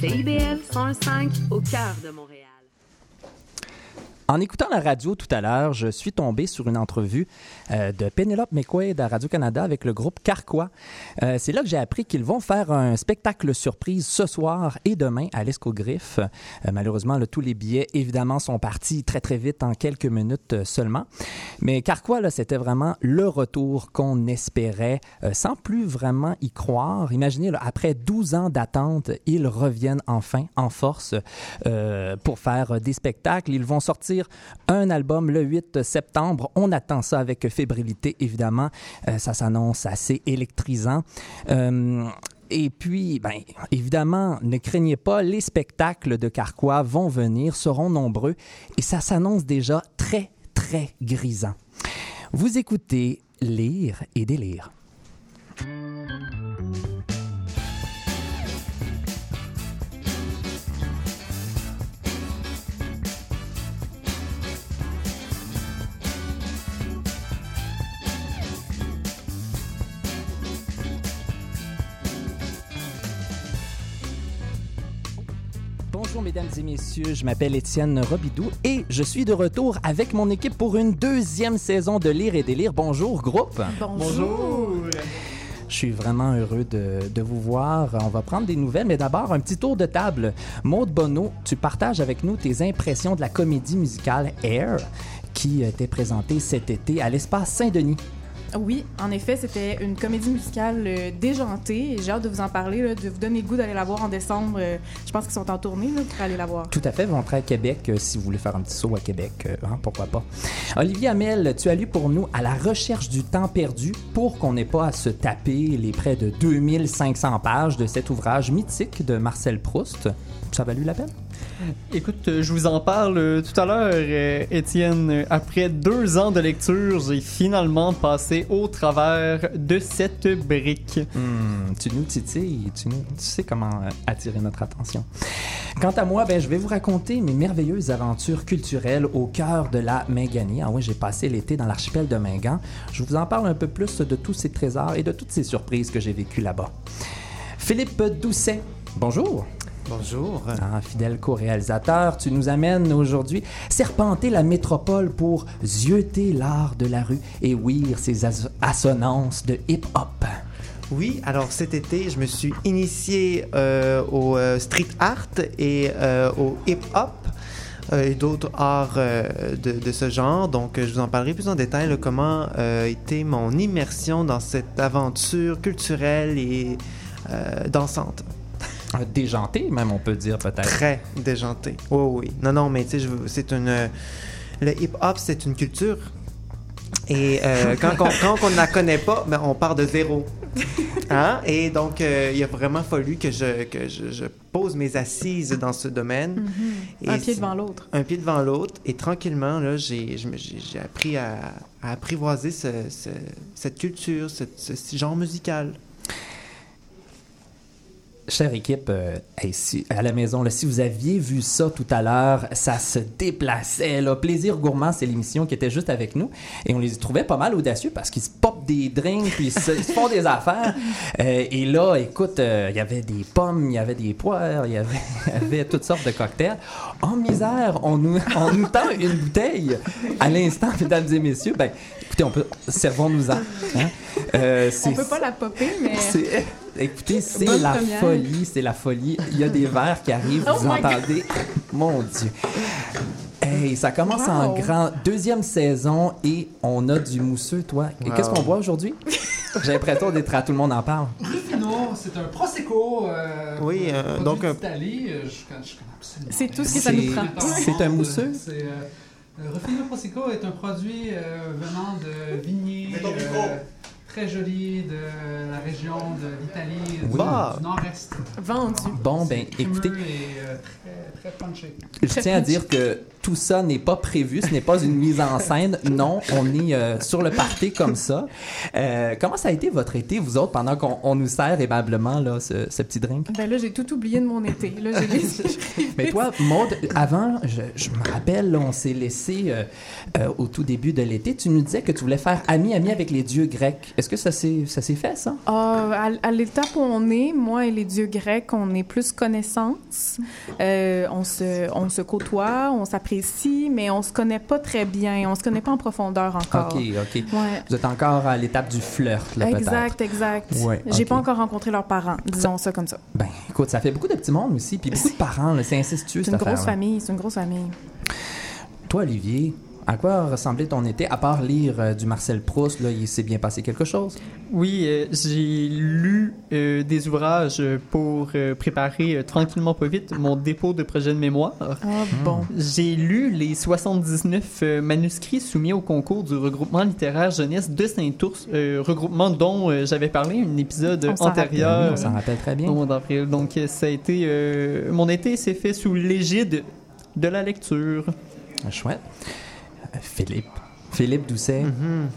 CIBL 105 au cœur de Montréal. En écoutant la radio tout à l'heure, je suis tombé sur une entrevue euh, de Penelope McQuaid à Radio-Canada avec le groupe Carquois. Euh, c'est là que j'ai appris qu'ils vont faire un spectacle surprise ce soir et demain à l'Escogriffe. Euh, malheureusement, tous les billets, évidemment, sont partis très, très vite en quelques minutes seulement. Mais Carquois, c'était vraiment le retour qu'on espérait sans plus vraiment y croire. Imaginez, après 12 ans d'attente, ils reviennent enfin en force pour faire des spectacles. Ils vont sortir un album le 8 septembre. On attend ça avec fébrilité, évidemment. Euh, ça s'annonce assez électrisant. Euh, et puis, ben, évidemment, ne craignez pas, les spectacles de Carquois vont venir, seront nombreux, et ça s'annonce déjà très, très grisant. Vous écoutez Lire et délire. Bonjour mesdames et messieurs, je m'appelle Étienne Robidoux et je suis de retour avec mon équipe pour une deuxième saison de Lire et délire. Bonjour groupe. Bonjour. Je suis vraiment heureux de, de vous voir. On va prendre des nouvelles, mais d'abord un petit tour de table. Maude Bonneau, tu partages avec nous tes impressions de la comédie musicale Air qui était présentée cet été à l'espace Saint-Denis. Oui, en effet, c'était une comédie musicale euh, déjantée j'ai hâte de vous en parler, de vous donner le goût d'aller la voir en décembre. Euh, je pense qu'ils sont en tournée pour aller la voir. Tout à fait, vous entrez à Québec euh, si vous voulez faire un petit saut à Québec, hein, pourquoi pas. Olivier Hamel, tu as lu pour nous à la recherche du temps perdu pour qu'on n'ait pas à se taper les près de 2500 pages de cet ouvrage mythique de Marcel Proust. Ça a valu la peine? Écoute, je vous en parle euh, tout à l'heure, euh, Étienne. Après deux ans de lecture, j'ai finalement passé au travers de cette brique. Hmm, tu nous titilles, tu, nous- sais comment euh, attirer notre attention. Quant à moi, ben, je vais vous raconter mes merveilleuses aventures culturelles au cœur de la Minganie. Ah j'ai passé l'été dans l'archipel de Mingan. Je vous en parle un peu plus de tous ces trésors et de toutes ces surprises que j'ai vécues là-bas. Philippe Doucet, bonjour. Bonjour. Ah, fidèle co-réalisateur, tu nous amènes aujourd'hui serpenter la métropole pour zioter l'art de la rue et ouïr ses as- assonances de hip-hop. Oui, alors cet été, je me suis initié euh, au euh, street art et euh, au hip-hop et d'autres arts euh, de, de ce genre. Donc, je vous en parlerai plus en détail, là, comment euh, était mon immersion dans cette aventure culturelle et euh, dansante. Déjanté, même, on peut dire peut-être. Très déjantée. Oui, oui. Non, non, mais tu sais, c'est une... le hip-hop, c'est une culture. Et euh, quand, on, quand on ne la connaît pas, ben, on part de zéro. Hein? Et donc, euh, il a vraiment fallu que, je, que je, je pose mes assises dans ce domaine. Et Un pied devant l'autre. Un pied devant l'autre. Et tranquillement, là, j'ai, appris à, à apprivoiser ce- ce- cette culture, ce, ce genre musical. Chère équipe, euh, hey, si- à la maison, là, si vous aviez vu ça tout à l'heure, ça se déplaçait. Là. Plaisir Gourmand, c'est l'émission qui était juste avec nous. Et on les trouvait pas mal audacieux parce qu'ils se popent des drinks, puis ils se, ils se font des affaires. Euh, et là, écoute, euh, il y avait des pommes, il y avait des poires, il y avait, toutes sortes de cocktails. En misère, on nous, on nous tend une bouteille à l'instant, mesdames et messieurs. Ben, écoutez, on peut, servons-nous-en. hein. Euh, On peut pas la popper, mais Écoutez, c'est Bonne la première. folie, c'est la folie. Il y a des verres qui arrivent, Oh vous God. entendez? Mon Dieu. Hey, ça commence en grand. Deuxième saison et on a du mousseux, toi. Wow. qu'est-ce qu'on boit aujourd'hui? J'ai l'impression d'être à tout le monde en parle. Rufino, c'est un Prosecco. Euh, Oui, euh, donc un- d'Italie. Euh, C'est tout ce que ça nous C'est- prend. c'est un mousseux? Rufino Prosecco est un produit euh, venant de vignes euh, très jolis de la région de l'Italie, du, du nord-est. vendu. Bon, ben, écoutez, et euh, très. Je tiens à dire que tout ça n'est pas prévu, ce n'est pas une mise en scène. Non, on est euh, sur le party comme ça. Euh, comment ça a été votre été, vous autres, pendant qu'on on nous sert aimablement là, ce, ce petit drink? Ben là, j'ai tout oublié de mon été. Là, j'ai les- Mais toi, Maude, avant, je, je me rappelle, là, on s'est laissé euh, euh, au tout début de l'été. Tu nous disais que tu voulais faire ami-ami avec les dieux grecs. Est-ce que ça s'est ça s'est fait, ça? Ah, à, à l'étape où on est, moi et les dieux grecs, on est plus connaissance. Euh, on, se, on se côtoie, on s'apprécie, mais on se connaît pas très bien. On se connaît pas en profondeur encore. OK, OK. Ouais. Vous êtes encore à l'étape du flirt, là, peut-être. Exact, exact. Ouais, J'ai pas encore rencontré leurs parents, disons ça comme ça. Ben, écoute, ça fait beaucoup de petits mondes aussi, puis beaucoup de parents, là, c'est incestueux, C'est cette une grosse famille, c'est une grosse famille. Toi, Olivier, à quoi ressemblait ton été, à part lire euh, du Marcel Proust, là, il s'est bien passé quelque chose? Oui, euh, j'ai lu euh, des ouvrages pour euh, préparer euh, tranquillement pas vite mon dépôt de projet de mémoire. Ah Hmm. bon. J'ai lu les 79 euh, manuscrits soumis au concours du regroupement littéraire jeunesse de Saint-Ours, euh, regroupement dont euh, j'avais parlé un épisode On antérieur. on s'en rappelle très bien. au mois d'avril. Donc, ça a été. euh, mon été s'est fait sous l'égide de la lecture. Chouette. Philippe. Philippe Doucet. Mhm.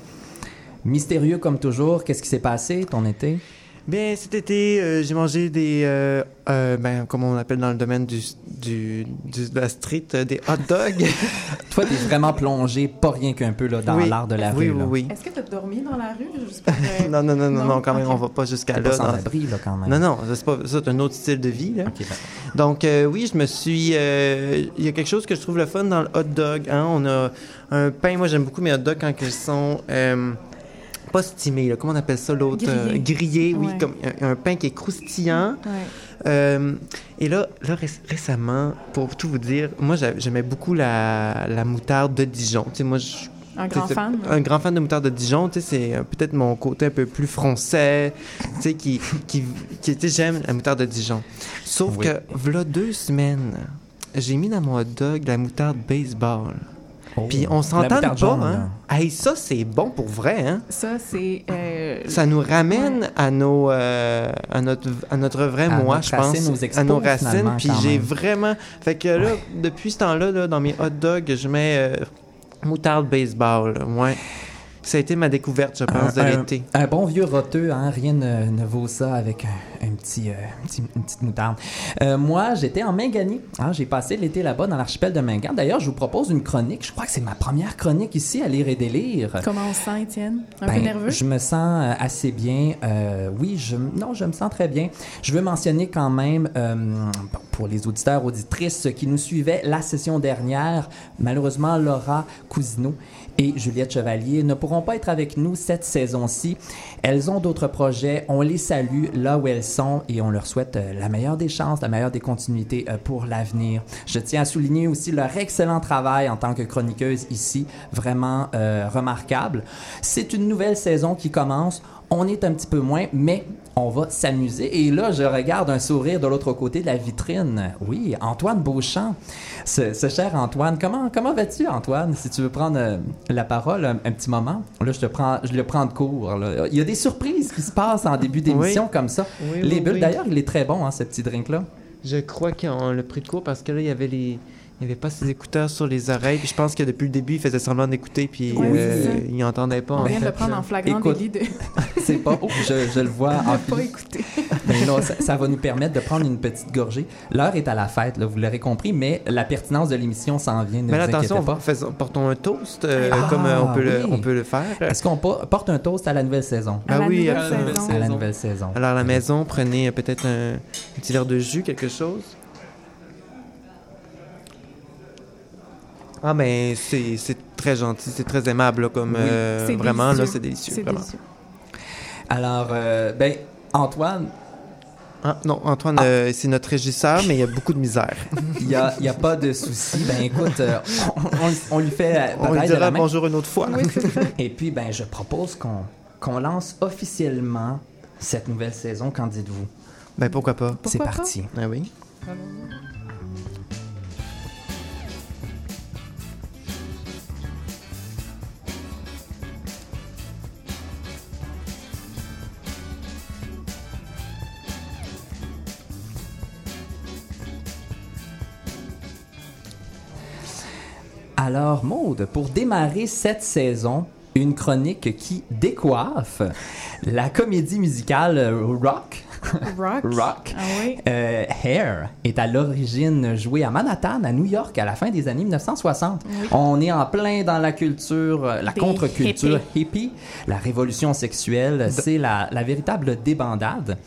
Mystérieux comme toujours, qu'est-ce qui s'est passé ton été? Bien, cet été, euh, j'ai mangé des, euh, euh, ben, comme on appelle dans le domaine du, du, du- de la street, euh, des hot dogs. Toi, t'es vraiment plongé, pas rien qu'un peu, là, dans Oui. l'art de la oui, rue. oui, là. oui. Est-ce que tu as dormi dans la rue? Juste pour, Non, non, non, non, Non? quand même, on va pas jusqu'à là. pas sans dans- abri, là, quand même. Non, non, c'est pas, ça, c'est un autre style de vie, là. OK, ben, Donc, euh, oui, je me suis. euh, Il y a quelque chose que je trouve le fun dans le hot dog. Hein? On a un pain. Moi, j'aime beaucoup mes hot dogs quand ils sont. Pas stimés, là. comment on appelle ça l'autre. Euh, grillés, oui, Ouais. comme un, un pain qui est croustillant. Ouais. Euh, et là, là réc- récemment, pour tout vous dire, moi j'a- j'aimais beaucoup la, la moutarde de Dijon. Tu sais, moi, je Un grand fan. un grand fan de moutarde de Dijon, tu sais, c'est euh, peut-être mon côté un peu plus français, tu sais, qui, qui, qui tu sais, j'aime la moutarde de Dijon. Sauf Oui. que, voilà deux semaines, j'ai mis dans mon hot dog la moutarde baseball. Oh, Puis on s'entend pas, jaune, hein? Hey, ça, c'est bon pour vrai, hein? Ça, c'est. euh, Ça nous ramène à nos euh, à notre à notre vrai À moi, notre je pense, racine, aux expos, à nos racines. Puis j'ai vraiment fait que là depuis ce temps-là là, dans mes hot dogs, je mets euh, moutarde baseball. là, Ouais. Ça a été ma découverte, je pense, de Un- l'été. Un bon vieux roteux, hein, rien ne, ne vaut ça avec un, un petit, euh, un petit- une petite moutarde. Euh, moi, j'étais en Mingani. Hein, j'ai passé l'été là-bas dans l'archipel de Mingan. D'ailleurs, je vous propose une chronique. Je crois que c'est ma première chronique ici à lire et délire. Comment on se sent, Étienne? Un peu Ben, nerveux? Je me sens euh, assez bien. Euh, oui, je, non, je me sens très bien. Je veux mentionner quand même, euh, pour les auditeurs, auditrices qui nous suivaient la session dernière, malheureusement, Laura Cousineau et Juliette Chevalier ne pourront pas être avec nous cette saison-ci. Elles ont d'autres projets. On les salue là où elles sont et on leur souhaite euh, la meilleure des chances, la meilleure des continuités euh, pour l'avenir. Je tiens à souligner aussi leur excellent travail en tant que chroniqueuse ici, vraiment euh, remarquable. C'est une nouvelle saison qui commence. On est un petit peu moins, mais on va s'amuser. Et là, je regarde un sourire de l'autre côté de la vitrine. Oui, Antoine Beauchamp. Ce, ce cher Antoine. Comment, comment vas-tu, Antoine? Si tu veux prendre euh, la parole un, un petit moment? Là, je te prends, je le prends de court. là. Il y a des surprises qui se passent en début d'émission comme ça. Oui, Les oui, bulles, d'ailleurs, il est très bon, hein, ce petit drink-là. Je crois qu'on l'a pris de court parce que là, il y avait les. Il n'y avait pas ses écouteurs sur les oreilles. Puis je pense que depuis le début, il faisait semblant d'écouter. Puis Oui, euh, il n'entendait pas. On en vient de fait, le prendre en flagrant Écoute, délit de C'est pas. Je, je le vois en pas écouter. Mais non, ça, ça va nous permettre de prendre une petite gorgée. L'heure est à la fête, là, vous l'aurez compris, mais la pertinence de l'émission s'en vient. Ne Mais vous attention, inquiétez pas. faisons- portons un toast euh, Ah, comme euh, on, peut le, oui. on peut le faire? Est-ce qu'on po- porte un toast à la nouvelle saison? À Ah la oui, nouvelle absolument. saison. À la nouvelle saison. Alors, à la maison, prenez euh, peut-être un, un petit verre de jus, quelque chose. Ah, mais c'est c'est très gentil, c'est très aimable, là, comme Oui. euh, C'est vraiment, là, c'est délicieux. C'est vraiment. délicieux. Alors, euh, ben, Antoine, Ah, non, Antoine, euh, c'est notre régisseur, mais il y a beaucoup de misère. il n'y a, il y a pas de souci. Ben, écoute, euh, on, on- on lui fait On lui dira bonjour une autre fois. Oui. Et puis, ben, je propose qu'on qu'on lance officiellement cette nouvelle saison. Qu'en dites-vous? Ben, pourquoi pas? C'est pas? parti. Ah oui. Alors, Maude, pour démarrer cette saison, une chronique qui décoiffe la comédie musicale euh, rock Rock? Rock. Ah oui. Euh, Hair est à l'origine joué à Manhattan, à New York, à la fin des années 1960. Oui. On est en plein dans la culture, euh, la contre-culture hippie, la révolution sexuelle, c'est la, la véritable débandade.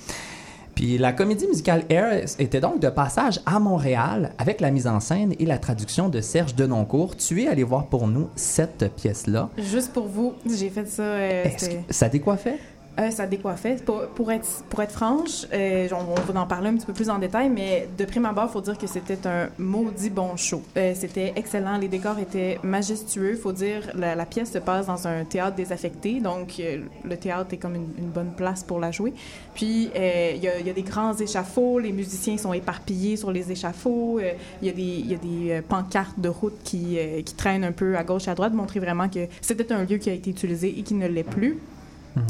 Puis la comédie musicale Air était donc de passage à Montréal avec la mise en scène et la traduction de Serge Denoncourt. Tu es allé voir pour nous cette pièce-là. Juste pour vous, j'ai fait ça. euh, Est-ce c'était- que ça décoiffait? Euh, ça décoiffait. Pour, pour être, pour être franche, euh, on, va en parler un petit peu plus en détail, mais de prime abord, il faut dire que c'était un maudit bon show. Euh, c'était excellent. Les décors étaient majestueux. Il faut dire, la, la pièce se passe dans un théâtre désaffecté, donc le théâtre est comme une, bonne place pour la jouer. Puis, il y, a, des grands échafauds. Les musiciens sont éparpillés sur les échafauds. Il y a des, y a des pancartes de route qui, qui traînent un peu à gauche et à droite, montrer vraiment que c'était un lieu qui a été utilisé et qui ne l'est plus.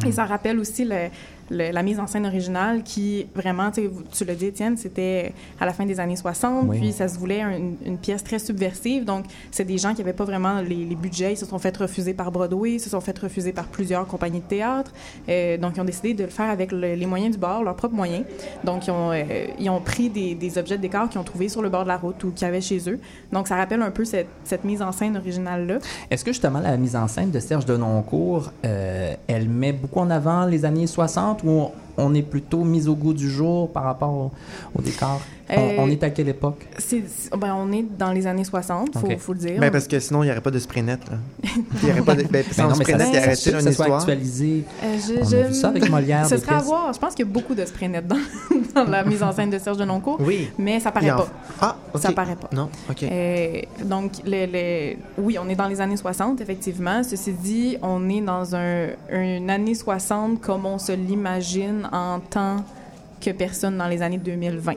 Et ça rappelle aussi le- le- la mise en scène originale qui, vraiment, tu l'as dit, Étienne, c'était à la fin des années 60, Oui. puis ça se voulait un- une, une pièce très subversive. Donc, c'est des gens qui n'avaient pas vraiment les, les budgets. Ils se sont fait refuser par Broadway, ils se sont fait refuser par plusieurs compagnies de théâtre. Euh, donc, ils ont décidé de le faire avec le- les moyens du bord, leurs propres moyens. Donc, ils ont, euh, ils ont pris des, des objets de décor qu'ils ont trouvés sur le bord de la route ou qu'ils avaient chez eux. Donc, ça rappelle un peu cette, cette mise en scène originale-là. Est-ce que justement la mise en scène de Serge Denoncourt, euh, elle met beaucoup en avant les années 60 ou on, est plutôt mis au goût du jour par rapport au, au décor? On- Euh, on, est à quelle époque? C'est, ben, on est dans les années 60, faut, faut le dire. Ben, parce que sinon, il n'y aurait pas de spray net. Là. Il y aurait pas de. Ben, Ben sans non, spray ça, net, il y ça, aurait une soit histoire? actualisé. Euh, je- On a vu ça avec Molière, Ce serait à voir. Je pense qu'il y a beaucoup de spray net dans, dans la mise en scène de Serge Denoncourt, Oui. mais ça Il paraît en- pas. Ah, ok. Ça paraît pas. Non, ok. Euh, donc, le, le- oui, on est dans les années 60, effectivement. Ceci dit, on est dans un, une année 60 comme on se l'imagine en tant que personne dans les années 2020.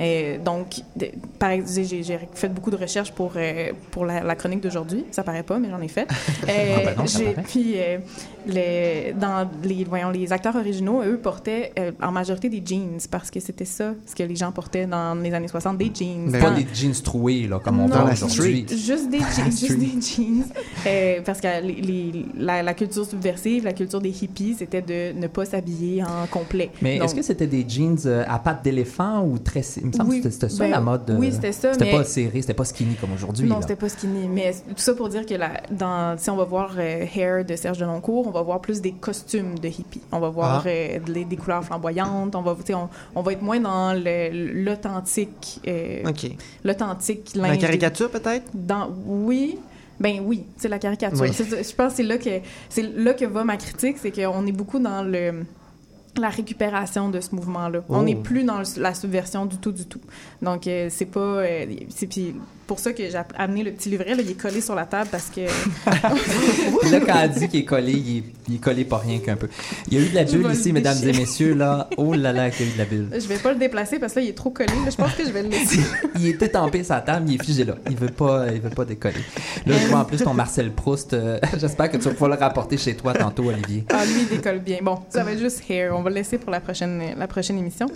Euh, donc, j'ai fait beaucoup de recherches pour, euh, pour la, la chronique d'aujourd'hui. Ça paraît pas, mais j'en ai fait. Euh, Ah ben non, ça puis, euh, les, dans les, voyons, les acteurs originaux, eux, portaient euh, en majorité des jeans parce que c'était ça, ce que les gens portaient dans les années 60, des jeans. Ben Pas des jeans troués, là, comme on la aujourd'hui. Juste des jeans, juste des jeans. Parce que les- les- la, la culture subversive, la culture des hippies, c'était de ne pas s'habiller en complet. Mais est-ce que c'était des jeans à pattes d'éléphant ou très... Il me semble Oui, que c'était ça ben, la mode. euh, oui, c'était ça, C'était mais- pas serré, c'était pas skinny comme aujourd'hui. Non, c'était pas skinny. Mais tout ça pour dire que la, dans, si on va voir euh, Hair de Serge Deloncourt, on va voir plus des costumes de hippies. On va voir Ah. euh, des, des couleurs flamboyantes. On va, tu sais, on, on va être moins dans le- l'authentique, euh, Ok. l'authentique La caricature, peut-être? Dans, oui. Ben oui, c'est la caricature. Oui. Je pense que c'est là que c'est là que va ma critique, c'est qu'on est beaucoup dans le la récupération de ce mouvement-là. On Oh. n'est plus dans le- la subversion du tout, du tout. Donc, euh, c'est pas... euh, c'est pour ça que j'ai amené le petit livret, là, il est collé sur la table parce que... Là, quand elle dit qu'il est collé, il est, il est collé pas rien qu'un peu. Il y a eu de la bulle ici, mesdames et messieurs, là. Oh là là, qu'il y a eu de la bulle. je vais pas le déplacer parce que là, il est trop collé. là. Je pense que je vais le laisser. Il était tempé sa table, il est figé là. Il veut pas, il veut pas décoller. Là, je vois en plus ton Marcel Proust. euh, J'espère que tu vas pouvoir le rapporter chez toi tantôt, Olivier. Ah, lui, il décolle bien. Bon, ça va être juste hair. On va le laisser pour la prochaine, la prochaine émission.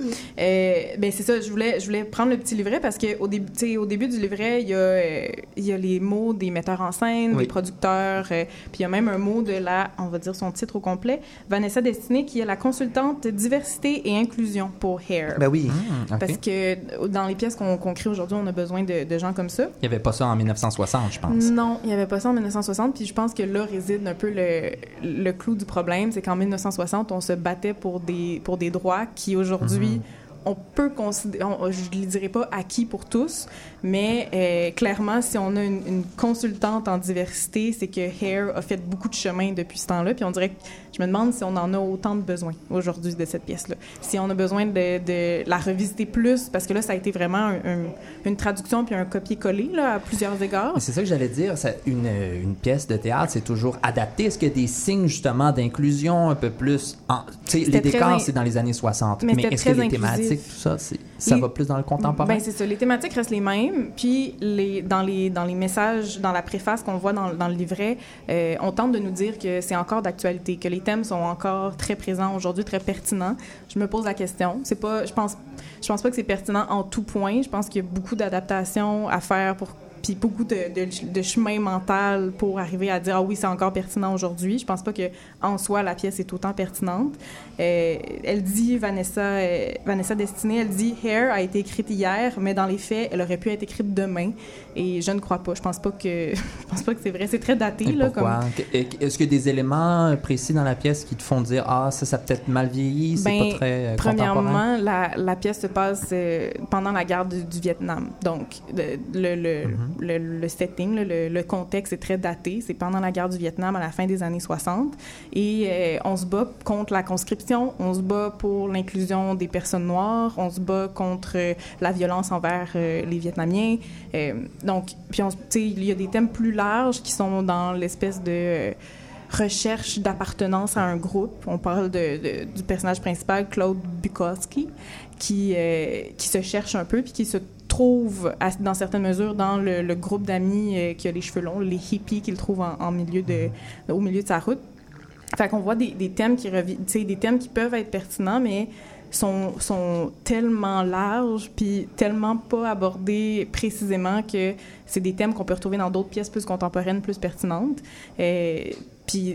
Euh, ben, c'est ça, je voulais, je voulais prendre le petit livret parce qu'au début, tu sais, au début du livret, il y, a, euh, il y a les mots des metteurs en scène, Oui. des producteurs, euh, puis il y a même un mot de la, on va dire son titre au complet, Vanessa Destinée, qui est la consultante diversité et inclusion pour Hair. Ben oui. Ok. Parce que euh, dans les pièces qu'on qu'on crée aujourd'hui, on a besoin de, de gens comme ça. Il y avait pas ça en 1960, je pense. Non, il n'y avait pas ça en 1960. Puis je pense que là réside un peu le, le clou du problème. C'est qu'en 1960, on se battait pour des, pour des droits qui aujourd'hui, on peut considérer, on- je ne dirais pas acquis pour tous, mais euh, clairement, si on a une, une consultante en diversité, c'est que Hair a fait beaucoup de chemin depuis ce temps-là. Puis on dirait que je me demande si on en a autant de besoin aujourd'hui de cette pièce-là. Si on a besoin de, de la revisiter plus, parce que là, ça a été vraiment un- un- une traduction puis un copier-coller à plusieurs égards. C'est ça que j'allais dire. ça- une, une pièce de théâtre, c'est toujours adapté. Est-ce qu'il y a des signes justement d'inclusion un peu plus en, Les décors, in- c'est dans les années 60. Mais Mais, est-ce que les thématiques, tout ça, ça Les- va plus dans le contemporain? Ben, c'est ça. Les thématiques restent les mêmes. Puis, dans, les, messages, dans la préface qu'on voit dans, dans le livret, euh, on tente de nous dire que c'est encore d'actualité, que les thèmes sont encore très présents aujourd'hui, très pertinents. Je me pose la question. C'est pas, je pense, je pense pas que c'est pertinent en tout point. Je pense qu'il y a beaucoup d'adaptations à faire pour puis beaucoup de, de, de, chemin mental pour arriver à dire ah oui c'est encore pertinent aujourd'hui. Je pense pas que en soi la pièce est autant pertinente. Euh, elle dit Vanessa euh, Vanessa Destinée, elle dit Hair a été écrite hier, mais dans les faits elle aurait pu être écrite demain. Et je ne crois pas. Je pense pas que je pense pas que c'est vrai. C'est très daté Et là. pourquoi? Est-ce qu'il y a des éléments précis dans la pièce qui te font dire ah ça ça peut-être mal vieilli, c'est Ben, pas très euh, Premièrement, la, la pièce se passe euh, pendant la guerre du, du Vietnam. Donc, le, le, le, Mhm. Le, setting, le, contexte est très daté. C'est pendant la guerre du Vietnam à la fin des années 60. Et euh, on se bat contre la conscription, on se bat pour l'inclusion des personnes noires, on se bat contre euh, la violence envers euh, les Vietnamiens. Donc, puis il y a des thèmes plus larges qui sont dans l'espèce de... recherche d'appartenance à un groupe. On parle du personnage principal, Claude Bukowski, qui, qui se cherche un peu puis qui se trouve, à- dans certaines mesures, dans le, le groupe d'amis euh, qui a les cheveux longs, les hippies qu'il trouve en, en milieu de, au milieu de sa route. Fait qu'on voit des, des thèmes qui des thèmes qui peuvent être pertinents, mais sont, sont tellement larges puis tellement pas abordés précisément que c'est des thèmes qu'on peut retrouver dans d'autres pièces plus contemporaines, plus pertinentes. Euh, puis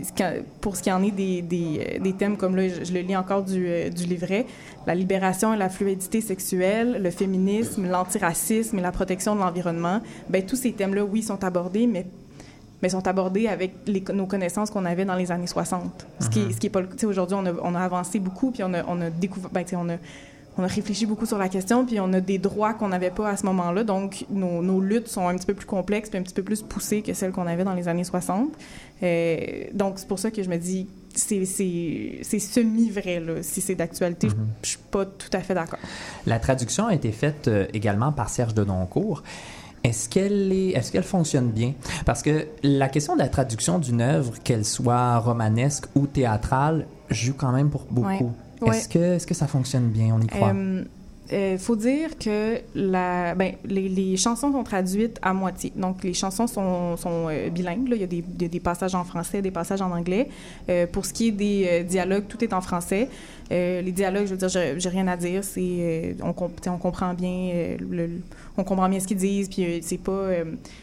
pour ce qui en est des, des, euh, des thèmes comme là, je, je le lis encore du, euh, du livret, la libération et la fluidité sexuelle, le féminisme, l'antiracisme et la protection de l'environnement, ben tous ces thèmes-là, oui, sont abordés, mais mais sont abordés avec les, nos connaissances qu'on avait dans les années 60. Ce qui, est- ce qui est pas tu sais, aujourd'hui, on a, on a avancé beaucoup, puis on a, on a découvert, ben, tu sais, on a, on a réfléchi beaucoup sur la question, puis on a des droits qu'on n'avait pas à ce moment-là. Donc, nos, nos luttes sont un petit peu plus complexes, puis un petit peu plus poussées que celles qu'on avait dans les années 60. Euh, donc, c'est pour ça que je me dis, c'est, semi-vrai, là, si c'est d'actualité. Je- Je suis pas tout à fait d'accord. La traduction a été faite euh, également par Serge Denoncourt. Est-ce qu'elle est, est-ce qu'elle fonctionne bien? Parce que la question de la traduction d'une œuvre, qu'elle soit romanesque ou théâtrale, joue quand même pour beaucoup. Ouais. Ouais. Est-ce que, est-ce que ça fonctionne bien? On y croit. Euh, euh, faut dire que la, ben, les, les chansons sont traduites à moitié. Donc, les chansons sont, sont euh, bilingues. là. Il y a des, des- des passages en français, des passages en anglais. Euh, pour ce qui est des dialogues, tout est en français. Les dialogues, je veux dire, j'ai rien à dire. C'est, on, comp- comprend bien, le- on comprend bien ce qu'ils disent. Puis c'est pas,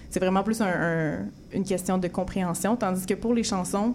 c'est vraiment plus un- un- une question de compréhension. Tandis que pour les chansons,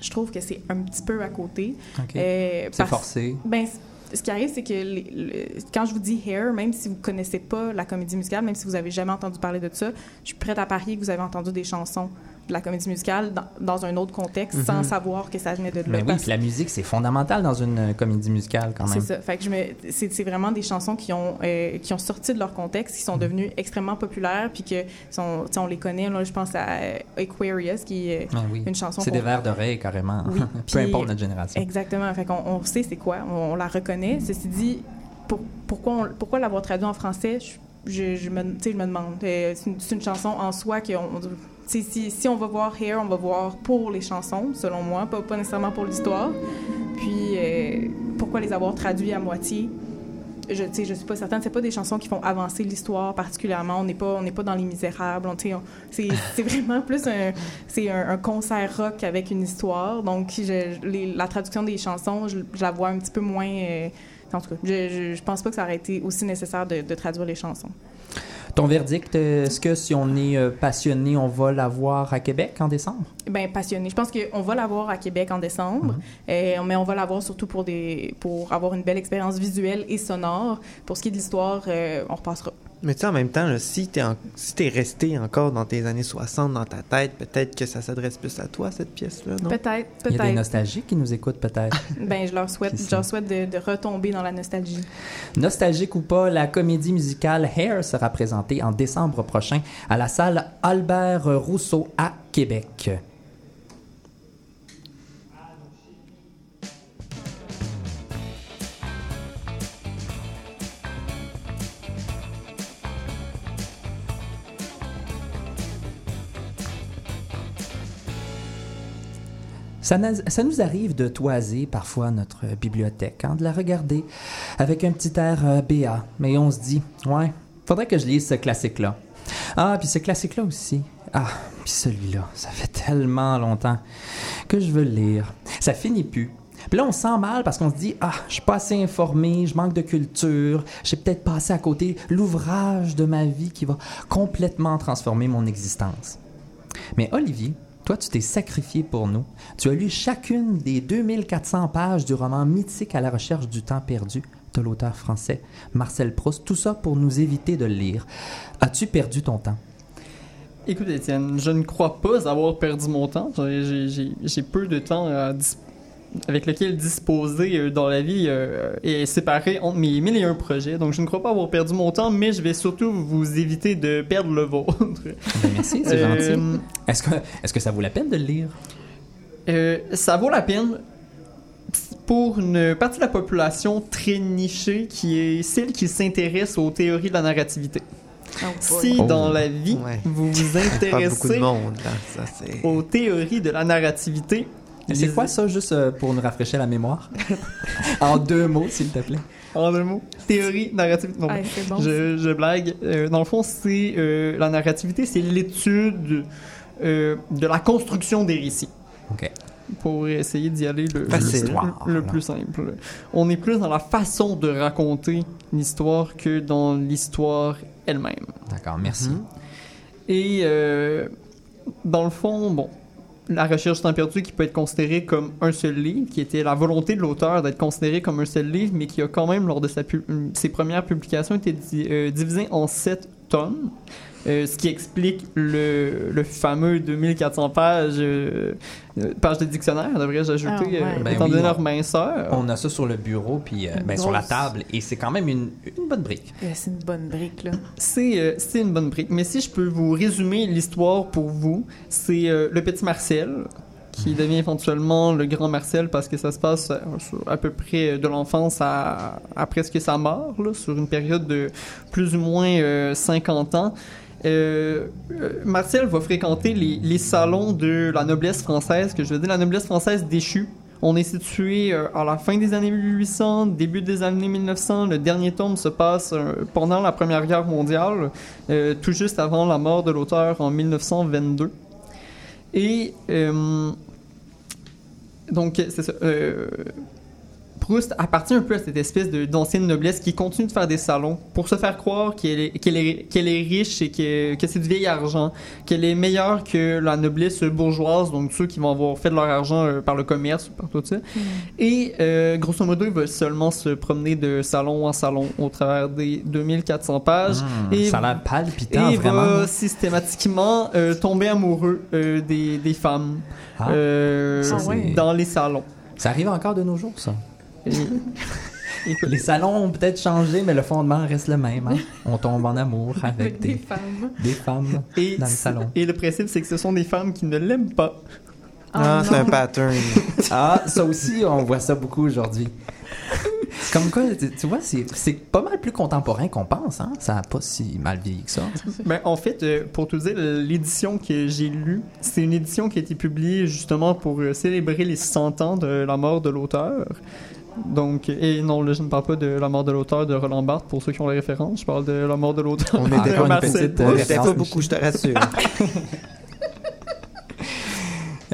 je trouve que c'est un petit peu à côté. Euh, C'est forcé. ben, ce qui arrive, c'est que les- le- quand je vous dis Hair, même si vous connaissez pas la comédie musicale, même si vous avez jamais entendu parler de ça, je suis prête à parier que vous avez entendu des chansons de la comédie musicale dans, dans un autre contexte sans savoir que ça venait de là. Mais oui, puis la musique, c'est fondamental dans une euh, comédie musicale quand c'est même. ça. Fait que je me, c'est, c'est vraiment des chansons qui ont, euh, qui ont sorti de leur contexte, qui sont devenues extrêmement populaires, puis que sont, on les connaît. Là, je pense à euh, Aquarius, qui est Ah oui. une chanson C'est qu'on- des vers d'oreille carrément. Oui, Peu puis- importe notre génération. Exactement. Fait qu'on on sait c'est quoi, on, on la reconnaît. Ceci dit, pour- pourquoi, on- pourquoi l'avoir traduit en français, je, je, je me, je me demande. C'est une, c'est une chanson en soi que on- tu sais, si, si on va voir Hair, on va voir pour les chansons, selon moi, pas, pas nécessairement pour l'histoire. Puis, euh, pourquoi les avoir traduits à moitié? Je ne je suis pas certaine. C'est pas des chansons qui font avancer l'histoire particulièrement. On n'est pas, on n'est pas dans Les Misérables. C'est, vraiment plus un, c'est un, un concert rock avec une histoire. Donc, je- les- la traduction des chansons, je, je la vois un petit peu moins. euh, en tout cas, je, je, je pense pas que ça aurait été aussi nécessaire de, de traduire les chansons. Ton verdict, euh, est-ce que si on est euh, passionné, on va la voir à Québec en décembre? Ben passionné. Je pense qu'on va la voir à Québec en décembre, euh, mais on va la voir surtout pour des pour avoir une belle expérience visuelle et sonore. Pour ce qui est de l'histoire, euh, on repassera. Mais tu sais, en même temps, là, si t'es en- si t'es resté encore dans tes années 60 dans ta tête, peut-être que ça s'adresse plus à toi, cette pièce-là, non? Peut-être, Il y a des peut-être. nostalgiques qui nous écoutent peut-être. Ben je leur souhaite, je leur souhaite de, de retomber dans la nostalgie. Nostalgique ou pas, la comédie musicale Hair sera présentée en décembre prochain à la salle Albert Rousseau à Québec. Ça, nous arrive de toiser parfois notre bibliothèque, hein, de la regarder avec un petit air euh, béat, mais on se dit, ouais, faudrait que je lise ce classique-là. Ah, puis ce classique-là aussi. Ah, puis celui-là, ça fait tellement longtemps que je veux le lire. Ça finit plus. Puis là, on se sent mal parce qu'on se dit Ah, je suis pas assez informé, je manque de culture, j'ai peut-être passé à côté l'ouvrage de ma vie qui va complètement transformer mon existence. Mais Olivier, toi, tu t'es sacrifié pour nous. Tu as lu chacune des 2400 pages du roman mythique à la recherche du temps perdu de l'auteur français Marcel Proust. Tout ça pour nous éviter de le lire. As-tu perdu ton temps? Écoute, Étienne, je ne crois pas avoir perdu mon temps. J'ai- peu de temps à dis- avec lequel disposer euh, dans la vie euh, et séparer entre mes mille et un projets. Donc, je ne crois pas avoir perdu mon temps, mais je vais surtout vous éviter de perdre le vôtre. Ben, merci, c'est Euh, gentil. Est-ce que, est que ça vaut la peine de le lire? Euh, ça vaut la peine pour une partie de la population très nichée qui est celle qui s'intéresse aux théories de la narrativité. Oh. Si Oh. dans la vie Ouais. vous vous intéressez monde, là. Ça, c'est... aux théories de la narrativité, C'est quoi ça, juste euh, pour nous rafraîchir la mémoire? en deux mots, s'il te plaît. En un mot, théorie narrativité. Non, Ah, bon. je, je blague. Euh, dans le fond, c'est euh, la narrativité, c'est l'étude euh, de la construction des récits. OK. Pour essayer d'y aller le, Facile. le- le, plus simple. On est plus dans la façon de raconter l'histoire que dans l'histoire elle-même. D'accord, merci. Mhm. Et euh, dans le fond, bon, la recherche temps perdu qui peut être considérée comme un seul livre, qui était la volonté de l'auteur d'être considéré comme un seul livre, mais qui a quand même, lors de pu- ses premières publications, été euh, divisé en sept tomes. Euh, ce qui explique le, le fameux 2400 pages, euh, euh, pages de dictionnaire, devrais-je ajouter, Ah, ouais. euh, Ben étant oui, donné on- leur minceur. On a ça sur le bureau, puis euh, ben, sur la table, et c'est quand même une, une bonne brique. C'est une bonne brique, là. C'est euh, c'est une bonne brique. Mais si je peux vous résumer l'histoire pour vous, c'est euh, le petit Marcel qui devient éventuellement le grand Marcel parce que ça se passe à peu près de l'enfance à, à presque sa mort, là, sur une période de plus ou moins euh, 50 ans. Euh, euh, Marcel va fréquenter les, salons de la noblesse française, que je veux dire la noblesse française déchue. On est situé euh, à la fin des années 1800, début des années 1900. Le dernier tome se passe euh, pendant la Première Guerre mondiale, tout juste avant la mort de l'auteur en 1922. Et donc, c'est ça. Proust appartient un peu à cette espèce de- d'ancienne noblesse qui continue de faire des salons pour se faire croire qu'elle est, qu'elle est, qu'elle est riche et que, que c'est du vieil argent, qu'elle est meilleure que la noblesse bourgeoise, donc ceux qui vont avoir fait de leur argent euh, par le commerce, par tout ça. Et euh, grosso modo, il va seulement se promener de salon en salon au travers des 2400 pages. Mmh, Et- ça a l'air palpitant, Et il vraiment. va systématiquement euh, tomber amoureux euh, des, des femmes Ah, euh, ça, c'est- dans les salons. Ça arrive encore de nos jours, ça? Les salons ont peut-être changé, mais le fondement reste le même. hein. On tombe en amour avec des des, femmes. des femmes et, dans le salon. et le principe, c'est que ce sont des femmes qui ne l'aiment pas. Ah, Oh c'est un pattern. Ah, ça aussi, on voit ça beaucoup aujourd'hui. Comme quoi, tu, tu vois, c'est pas mal plus contemporain qu'on pense. Hein? Ça a pas si mal vieilli que ça. Ben, en fait, euh, pour tout dire, l'édition que j'ai lue, c'est une édition qui a été publiée justement pour euh, célébrer les 100 ans de la mort de l'auteur. Donc, et non, là, je ne parle pas de la mort de l'auteur de Roland Barthes, pour ceux qui ont la référence. Je parle de la mort de l'auteur On de était Encore une petite, On euh, était pas beaucoup, je te rassure.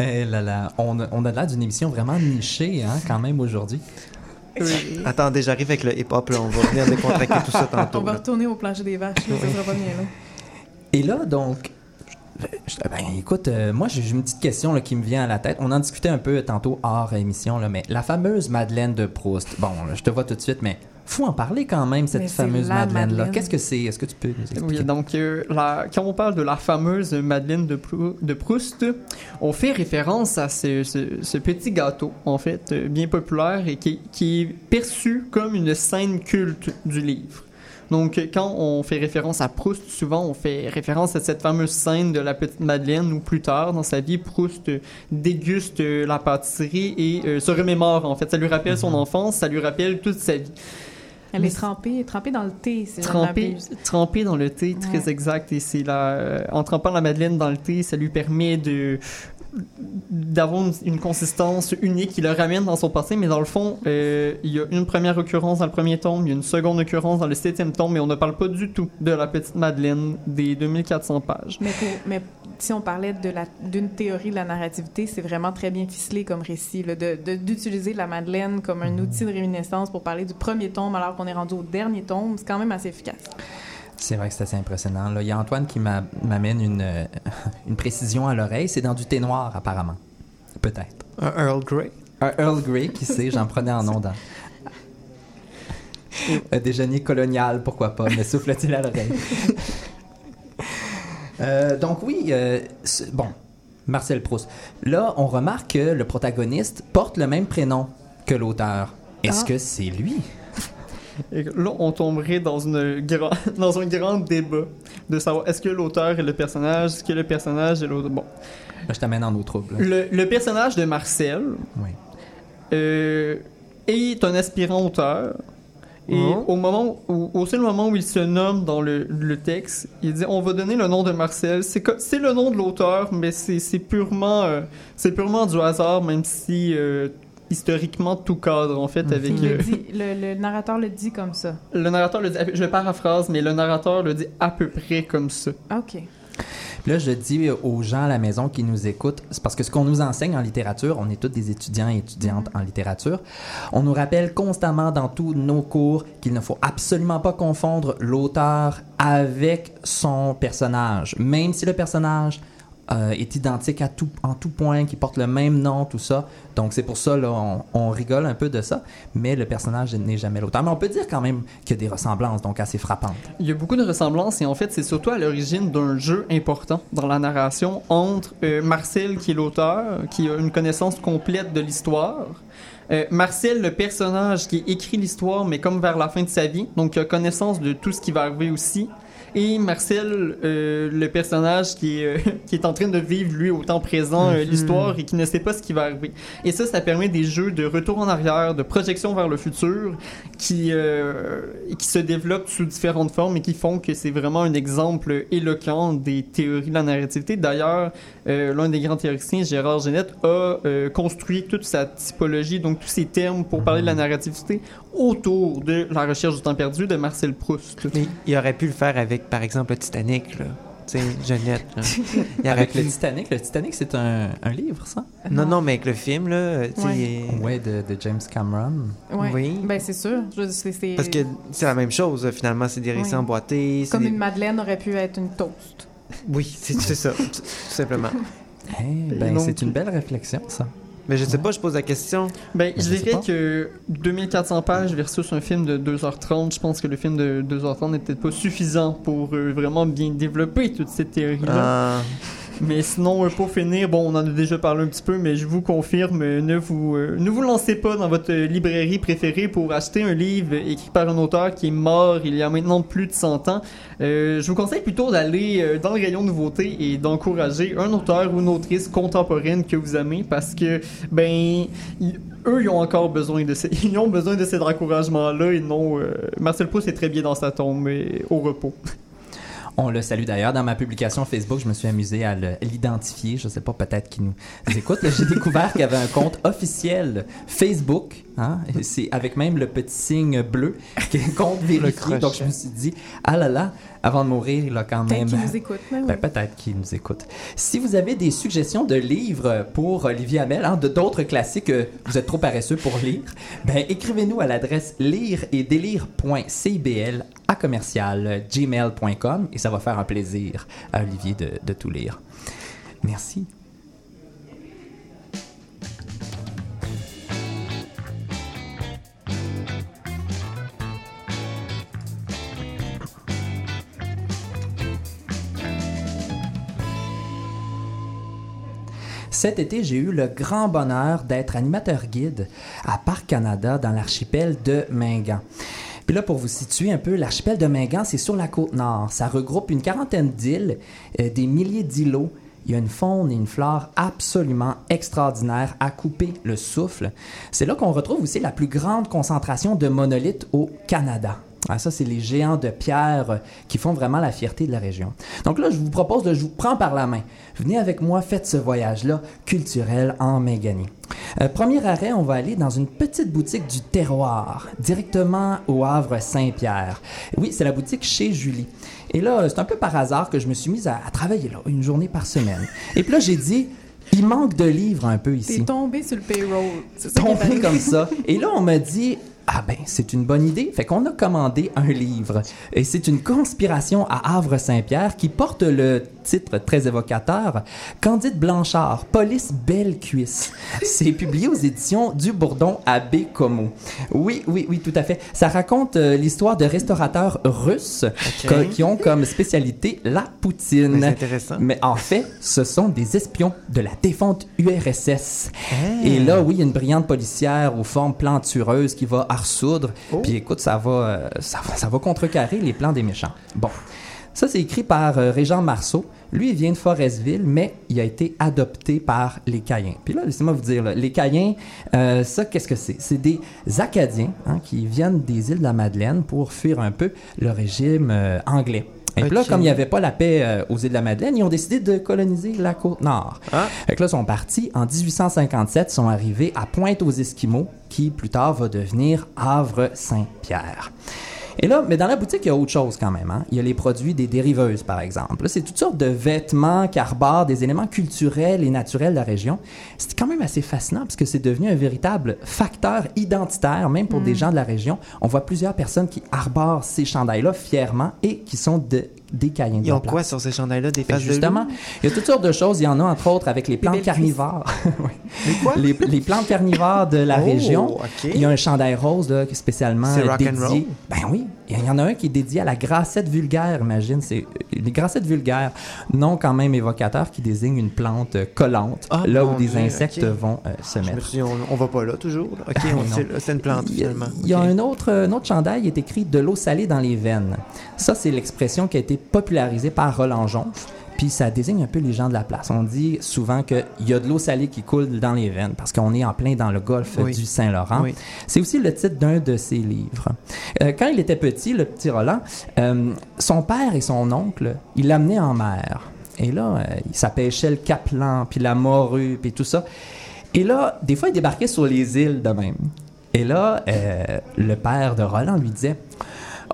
Eh là là, on, a- on a l'air d'une émission vraiment nichée, hein, quand même, aujourd'hui. Oui. Attendez, j'arrive avec le hip-hop, là. On va venir décontracter tout ça On tantôt. va là. retourner au plancher des vaches, là, ça sera pas bien, là. Et là, donc, ben, écoute, euh, moi, j'ai une petite question là, qui me vient à la tête. On en discutait un peu tantôt hors émission, là, mais la fameuse Madeleine de Proust. Bon, là, je te vois tout de suite, mais faut en parler quand même, cette Mais fameuse Madeleine-là. Madeleine. Qu'est-ce que c'est? Est-ce que tu peux nous expliquer? Oui, donc euh, la- quand on parle de la fameuse Madeleine de, Prou- de Proust, on fait référence à ce, ce- ce petit gâteau, en fait, euh, bien populaire et qui, qui est perçu comme une scène culte du livre. Donc, quand on fait référence à Proust, souvent on fait référence à cette fameuse scène de la petite Madeleine où plus tard dans sa vie, Proust déguste euh, la pâtisserie et euh, se remémore en fait. Ça lui rappelle son enfance, ça lui rappelle toute sa vie. Elle est trempée, trempée dans le thé, si je Trempé, m'abuse. trempé dans le thé, très Ouais. exact. Et c'est la, euh, en trempant la madeleine dans le thé, ça lui permet de d'avoir une, une consistance unique qui le ramène dans son passé, mais dans le fond, euh, il y a une première occurrence dans le premier tome, il y a une seconde occurrence dans le septième tome, mais on ne parle pas du tout de la petite Madeleine des 2400 pages. Mais, pour- mais si on parlait d'une théorie de la narrativité, c'est vraiment très bien ficelé comme récit, là, de- de- d'utiliser la Madeleine comme un outil de réminiscence pour parler du premier tome alors qu'on est rendu au dernier tome, c'est quand même assez efficace. C'est vrai que c'est assez impressionnant. là. Il y a Antoine qui m'a- m'amène une, euh, une précision à l'oreille. C'est dans du thé noir, apparemment. Peut-être. Un Earl Grey. Un Earl Grey, qui sait, j'en prenais en ondes. Un déjeuner colonial, pourquoi pas, me souffle-t-il à l'oreille. Euh, donc oui, euh, bon, Marcel Proust. Là, on remarque que le protagoniste porte le même prénom que l'auteur. Est-ce Ah. que c'est lui? Et là, on tomberait dans, une grand, dans un grand débat de savoir est-ce que l'auteur est le personnage, est-ce que le personnage est l'auteur. Bon. Là, je t'amène en eau trouble. Le, le personnage de Marcel Oui. euh, est un aspirant auteur. Et Mhm. au moment où, au seul moment où il se nomme dans le, le texte, il dit on va donner le nom de Marcel. C'est le nom de l'auteur, mais c'est c'est purement euh, c'est purement du hasard, même si euh, historiquement tout cadre en fait Mhm. avec Il euh, le, dit, le, le narrateur le dit comme ça. le narrateur le dit. Je paraphrase, mais le narrateur le dit à peu près comme ça. OK. Puis là, je dis aux gens à la maison qui nous écoutent, c'est parce que ce qu'on nous enseigne en littérature, on est tous des étudiants et étudiantes en littérature, on nous rappelle constamment dans tous nos cours qu'il ne faut absolument pas confondre l'auteur avec son personnage, même si le personnage euh, est identique à tout, en tout point, qui porte le même nom, tout ça. Donc c'est pour ça, là, on, rigole un peu de ça, mais le personnage n'est jamais l'auteur. Mais on peut dire quand même qu'il y a des ressemblances, donc assez frappantes. Il y a beaucoup de ressemblances et en fait, c'est surtout à l'origine d'un jeu important dans la narration entre euh, Marcel, qui est l'auteur, qui a une connaissance complète de l'histoire, euh, Marcel, le personnage qui écrit l'histoire, mais comme vers la fin de sa vie, donc qui a connaissance de tout ce qui va arriver aussi. Et Marcel, euh, le personnage qui est, euh, qui est en train de vivre, lui, au temps présent, euh, Mhm. l'histoire et qui ne sait pas ce qui va arriver. Et ça, ça permet des jeux de retour en arrière, de projection vers le futur, qui, qui se développent sous différentes formes et qui font que c'est vraiment un exemple éloquent des théories de la narrativité. D'ailleurs, l'un des grands théoriciens, Gérard Genette, a construit toute sa typologie, donc tous ces termes pour parler de la narrativité autour de la recherche du temps perdu de Marcel Proust. Mais il aurait pu le faire avec, par exemple, le Titanic, là. Tu sais, Jeannette. là. Il Avec pu... le Titanic, le Titanic, c'est un, un livre, ça? Non, non, mais avec le film, là, tu sais, Ouais. Ouais, de, de James Cameron. Ouais. Oui. Ben, c'est sûr. Je c'est- c'est- Parce que c'est la même chose, finalement. C'est des récits Oui. emboîtés. c'est Comme des- une madeleine aurait pu être une toast. Oui, c'est ça, tout simplement. Ben, c'est une belle réflexion, ça. Mais je sais pas, je pose la question. Ben, je Je dirais pas. que 2400 pages versus un film de 2h30, je pense que le film de 2h30 n'est peut-être pas suffisant pour euh, vraiment bien développer toute cette théorie-là. Ah, Mais sinon, euh, pour finir, bon, on en a déjà parlé un petit peu, mais je vous confirme, euh, ne vous, euh, ne vous lancez pas dans votre librairie préférée pour acheter un livre écrit par un auteur qui est mort il y a maintenant plus de 100 ans. Je vous conseille plutôt d'aller dans le rayon nouveauté et d'encourager un auteur ou une autrice contemporaine que vous aimez parce que, ben, eux, ils ont encore besoin de, ces, ils ont besoin de cet encouragement-là et non, Marcel Proust est très bien dans sa tombe et au repos. On le salue d'ailleurs. Dans ma publication Facebook, je me suis amusé à l'identifier. Je sais pas, peut-être qu'il nous écoute. J'ai découvert qu'il y avait un compte officiel Facebook. Hein? C'est avec même le petit signe bleu qui est compte vérifié. Donc je me suis dit, ah là là, avant de mourir, il a quand Peut-être même... qu'ils nous écoutent. mais oui. Ben, peut-être qu'il nous écoute. Si vous avez des suggestions de livres pour Olivier Hamel, hein, de d'autres classiques que vous êtes trop paresseux pour lire, ben, écrivez-nous à l'adresse lire et délire.cbl à commercial gmail.com et ça va faire un plaisir à Olivier de, de tout lire. Merci. Cet été, j'ai eu le grand bonheur d'être animateur guide à Parc Canada dans l'archipel de Mingan. Puis là, pour vous situer un peu, l'archipel de Mingan, c'est sur la côte nord. Ça regroupe une quarantaine d'îles, euh, des milliers d'îlots. Il y a une faune et une flore absolument extraordinaires à couper le souffle. C'est là qu'on retrouve aussi la plus grande concentration de monolithes au Canada. Ah, ça, c'est les géants de pierre qui font vraiment la fierté de la région. Donc là, je vous propose de, je vous prends par la main. Venez avec moi, faites ce voyage-là culturel en Méganie. Euh, premier arrêt, on va aller dans une petite boutique du terroir, directement au Havre Saint-Pierre. Oui, c'est la boutique chez Julie. Et là, c'est un peu par hasard que je me suis mise à, à travailler là, une journée par semaine. Et puis là, j'ai dit, il manque de livres un peu ici T'es tombé sur le payroll. Tombé comme ça. Et là, on m'a dit, ah ben, c'est une bonne idée. Fait qu'on a commandé un livre. Et c'est une conspiration à Havre-Saint-Pierre qui porte le titre très évocateur, Candide Blanchard, Police Belle Cuisse. C'est publié aux éditions du Bourdon Abbé Como. Oui, oui, oui, tout à fait. Ça raconte euh, l'histoire de restaurateurs russes qui ont comme spécialité la poutine. Mais intéressant. Mais en fait, ce sont des espions de la défunte URSS. Ah. Et là, oui, il y a une brillante policière aux formes plantureuses qui va à ressoudre. Oh. Puis écoute, ça va, euh, ça, va, ça va contrecarrer les plans des méchants. Bon. Ça, c'est écrit par euh, Régent Marceau. Lui, il vient de Forestville, mais il a été adopté par les Caïens. Puis là, laissez-moi vous dire, là, les Caïens, euh, ça, qu'est-ce que c'est? C'est des Acadiens hein, qui viennent des îles de la Madeleine pour fuir un peu le régime euh, anglais. Et puis là, comme il n'y avait pas la paix euh, aux îles de la Madeleine, ils ont décidé de coloniser la côte nord. Ah. Fait que là, ils sont partis. En 1857, ils sont arrivés à Pointe aux Esquimaux, qui plus tard va devenir Havre-Saint-Pierre. Et là, mais dans la boutique, il y a autre chose quand même. hein. Il y a les produits des dériveuses, par exemple. C'est toutes sortes de vêtements qui arborent des éléments culturels et naturels de la région. C'est quand même assez fascinant parce que c'est devenu un véritable facteur identitaire, même pour des gens de la région. On voit plusieurs personnes qui arborent ces chandails-là fièrement et qui sont de- des Caïens de Ils ont quoi sur ces chandails-là? Des Ben, faces justement, il y a toutes sortes de choses. Il y en a entre autres avec les plantes carnivores. Oui. Les, les plantes carnivores de la Oh, région. Il y a un chandail rose là, est spécialement C'est euh, rock and dédié. roll? Ben oui, il y en a un qui est dédié à la grassette vulgaire, imagine. C'est euh, les grassettes vulgaires, nom quand même évocateur qui désigne une plante euh, collante, Ah, là où des Dieu, insectes vont euh, se Je me mettre. suis dit, on, on va pas là toujours. OK, non. c'est une plante finalement. il y a Ok. un autre, un autre chandail, il est écrit de l'eau salée dans les veines. Ça, c'est l'expression qui a été popularisée par Roland Jonf. Puis ça désigne un peu les gens de la place. On dit souvent qu'il y a de l'eau salée qui coule dans les veines parce qu'on est en plein dans le golfe Oui. du Saint-Laurent. Oui. C'est aussi le titre d'un de ses livres. Euh, quand il était petit, le petit Roland, euh, son père et son oncle, il l'amenaient en mer. Et là, euh, il s'appêchait le caplan, puis la morue, puis tout ça. Et là, des fois, il débarquait sur les îles de même. Et là, euh, le père de Roland lui disait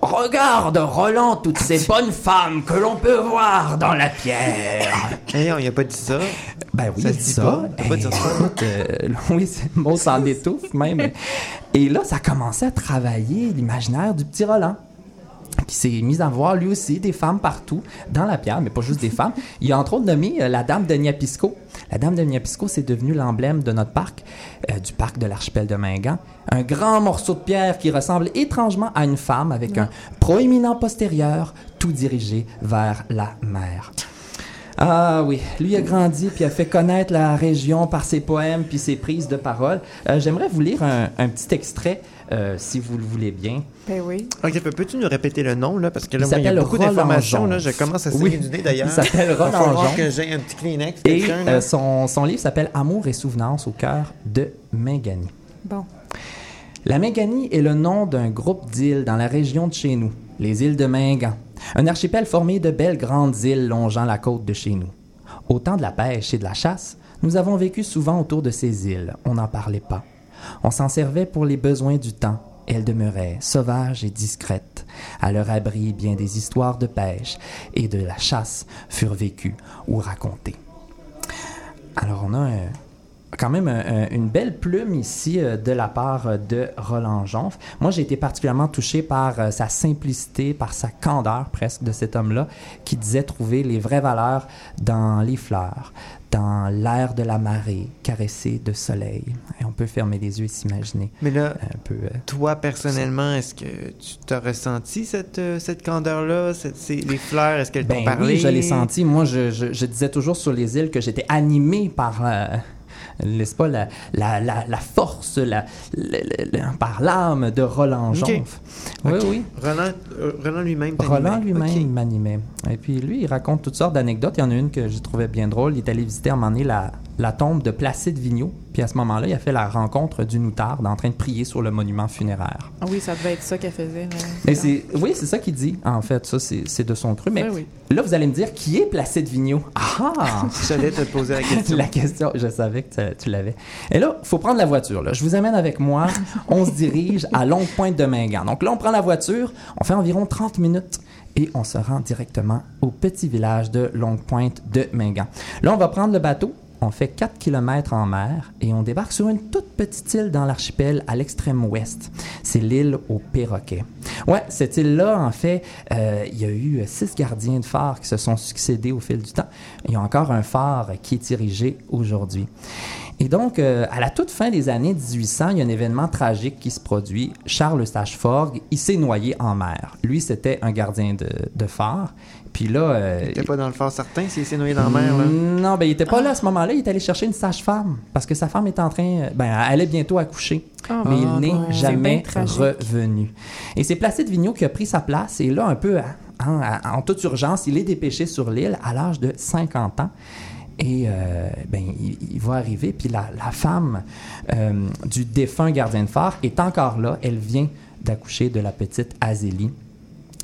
Regarde, Roland, toutes ces bonnes femmes que l'on peut voir dans la pierre. Hey, on n'y a pas dit ça? Ben oui, Ça se dit ça. pas, t'as pas dit ça? écoute, euh, oui, c'est le mot s'en étouffe même. Et là, ça commençait à travailler l'imaginaire du petit Roland. Qui s'est mis à voir lui aussi des femmes partout dans la pierre, mais pas juste des femmes. Il a entre autres nommé euh, la dame de Niapisco. La dame de Niapisco, c'est devenu l'emblème de notre parc, euh, du parc de l'archipel de Mingan. Un grand morceau de pierre qui ressemble étrangement à une femme avec un proéminent postérieur, tout dirigé vers la mer. Ah oui, lui a grandi puis a fait connaître la région par ses poèmes puis ses prises de parole. Euh, J'aimerais vous lire un, un petit extrait, si vous le voulez bien. Ben oui. OK, peux- peux-tu nous répéter le nom, là? Parce que là, Il moi, il y a s'appelle beaucoup d'informations, là. Je commence à saigner Oui, du nez, d'ailleurs. il s'appelle Roland que j'ai un petit Kleenex, Et euh, son, son livre s'appelle Amour et souvenance au cœur de Mingani. Bon. La Mingani est le nom d'un groupe d'îles dans la région de chez nous, les îles de Mingan. Un archipel formé de belles grandes îles longeant la côte de chez nous. Au temps de la pêche et de la chasse, nous avons vécu souvent autour de ces îles. On n'en parlait pas. On s'en servait pour les besoins du temps. Elles demeuraient sauvages et discrètes. À leur abri, bien des histoires de pêche et de la chasse furent vécues ou racontées. Alors, on a un- quand même un- un- une belle plume ici euh, de la part euh, de Roland Jonf. Moi, j'ai été particulièrement touché par euh, sa simplicité, par sa candeur presque de cet homme-là, qui disait trouver les vraies valeurs dans les fleurs, dans l'air de la marée, caressé de soleil. Et on peut fermer les yeux et s'imaginer Mais là, un peu. euh, toi, personnellement, est-ce que tu t'as ressenti cette, euh, cette candeur-là? Les fleurs, est-ce qu'elles t'ont Ben parlé? oui, je l'ai senti. Moi, je, je- je disais toujours sur les îles que j'étais animé par, euh, n'est-ce pas, la, la, la, la force, la, par l'âme de Roland Ok. Jonf. Oui, oui. Roland, euh, Roland lui-même. Roland lui-même m'animait. Et puis lui, il raconte toutes sortes d'anecdotes. Il y en a une que j'ai trouvé bien drôle. Il est allé visiter à un moment donné la, la tombe de Placide Vigneault. Puis à ce moment-là, il a fait la rencontre d'une outarde en train de prier sur le monument funéraire. Ah oui, ça devait être ça qu'elle faisait. là. Et c'est, oui, c'est ça qu'il dit, en fait. Ça, c'est, c'est de son cru. Mais oui. là, vous allez me dire, qui est Placide Vigneault? Ah! J'allais te poser la question. la question, je savais que tu- tu l'avais. Et là, il faut prendre la voiture. Là. Je vous amène avec moi. On se dirige à Longue Pointe de Mingan. Donc là, on prend la voiture. On fait environ 30 minutes et on se rend directement au petit village de Longue Pointe de Mingan. Là, on va prendre le bateau. On fait 4 km en mer et on débarque sur une toute petite île dans l'archipel à l'extrême ouest. C'est l'île aux perroquets. Ouais, cette île-là, en fait, euh, il y a eu six gardiens de phare qui se sont succédés au fil du temps. Il y a encore un phare qui est dirigé aujourd'hui. Et donc, euh, à la toute fin des années 1800, il y a un événement tragique qui se produit. Charles Eustache Forgue, il s'est noyé en mer. Lui, c'était un gardien de, de phare. Puis là... euh, T'es pas dans le fort certain s'il s'est noyé dans la mer, là. non, ben il était pas là à ce moment-là. Il est allé chercher une sage-femme parce que sa femme est en train, ben, elle allait bientôt accoucher, Ah, mais il n'est jamais revenu. Et c'est Placide Vigneault qui a pris sa place et là un peu en, en- en toute urgence, il est dépêché sur l'île à l'âge de 50 ans. Et euh, ben, il, il va arriver, puis la, la femme euh, du défunt gardien de phare est encore là. Elle vient d'accoucher de la petite Azélie.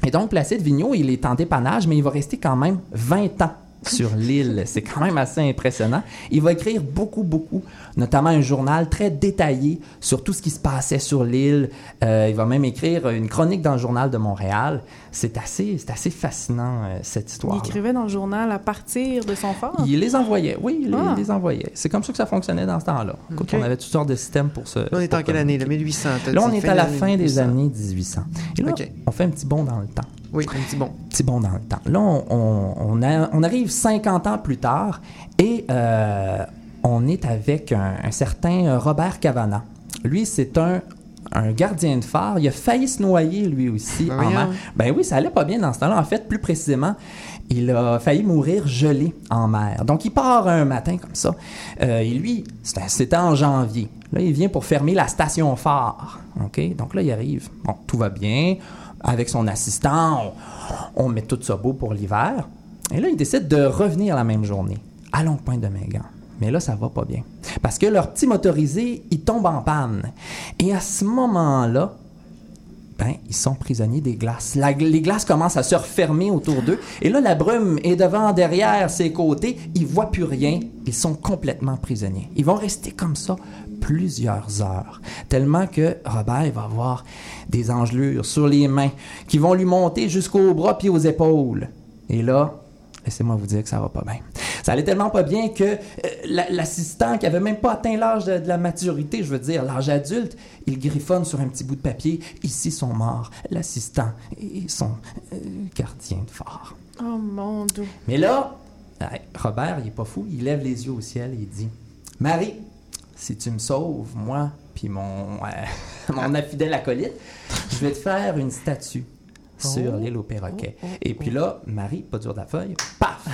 Et donc, Placide Vigneault, il est en dépannage, mais il va rester quand même 20 ans sur l'île. C'est quand même assez impressionnant. Il va écrire beaucoup, beaucoup, notamment un journal très détaillé sur tout ce qui se passait sur l'île. Euh, il va même écrire une chronique dans le journal de Montréal. C'est assez, c'est assez fascinant, euh, cette Il histoire. écrivait dans le journal à partir de son phare. Il les envoyait, oui, il les- Ah. il les envoyait. C'est comme ça que ça fonctionnait dans ce temps-là. On avait toutes sortes de systèmes pour ce. Là, on est en quelle année, le 1800? t'as Là, on est à la fin des 1800. années 1800. Et là, on fait un petit bond dans le temps. Oui, un petit bon. petit bond dans le temps. Là, on, on- on a- on arrive 50 ans plus tard et euh, on est avec un, un certain Robert Cavana. Lui, c'est un, un gardien de phare. Il a failli se noyer, lui aussi, en mer. Ben oui, ça allait pas bien dans ce temps-là. En fait, plus précisément, il a failli mourir gelé en mer. Donc, il part un matin comme ça. Euh, et lui, c'était en janvier. Là, il vient pour fermer la station phare. OK? Donc là, il arrive. Bon, tout va bien. Avec son assistant, on, on met tout ça beau pour l'hiver. Et là, il décide de revenir la même journée, à Longue Pointe de Mingan. Mais là, ça va pas bien. Parce que leur petit motorisé, il tombe en panne. Et à ce moment-là, ben, ils sont prisonniers des glaces. La- les glaces commencent à se refermer autour d'eux. Et là, la brume est devant, derrière, ses côtés. Ils voient plus rien. Ils sont complètement prisonniers. Ils vont rester comme ça plusieurs heures. Tellement que Robert va avoir des engelures sur les mains qui vont lui monter jusqu'aux bras puis aux épaules. Et là, laissez-moi vous dire que ça va pas bien. Ça allait tellement pas bien que euh, la- l'assistant qui avait même pas atteint l'âge de, de la maturité, je veux dire l'âge adulte, il griffonne sur un petit bout de papier. Ici sont morts l'assistant et son euh, gardien de phare. Oh mon dieu. Mais là, Robert, il est pas fou, il lève les yeux au ciel et il dit Marie, si tu me sauves, moi, puis mon, euh, mon fidèle acolyte, je vais te faire une statue sur l'île aux perroquets. et puis là, Marie, pas dur de la feuille, paf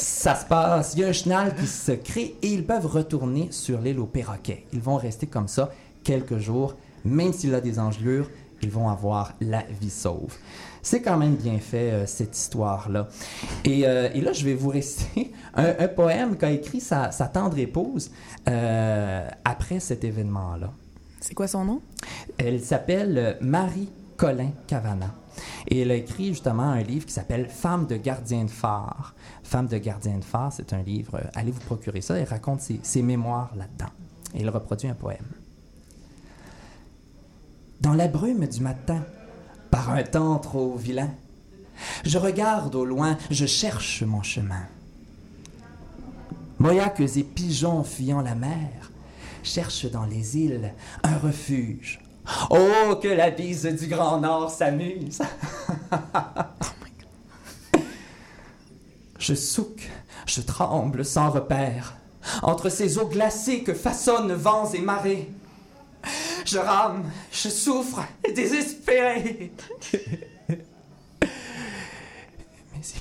ça se passe, il y a un chenal qui se crée et ils peuvent retourner sur l'île aux perroquets. Ils vont rester comme ça quelques jours, même s'il a des engelures, ils vont avoir la vie sauve. C'est quand même bien fait, euh, cette histoire-là. Et, euh, et là, je vais vous réciter un, un poème qu'a écrit sa, sa tendre épouse euh, après cet événement-là. C'est quoi son nom? Elle s'appelle Marie Colin Cavana. Et elle a écrit justement un livre qui s'appelle Femme de gardien de phare. Femme de gardien de phare, c'est un livre, euh, allez vous procurer ça, elle raconte ses, mémoires là-dedans. Et elle reproduit un poème. Dans la brume du matin, par un temps trop vilain, je regarde au loin, je cherche mon chemin. Moyaques et pigeons fuyant la mer cherchent dans les îles un refuge. Oh, que la bise du Grand Nord s'amuse! je souque, je tremble sans repère, entre ces eaux glacées que façonnent vents et marées. Je rame, je souffre, désespéré. Mais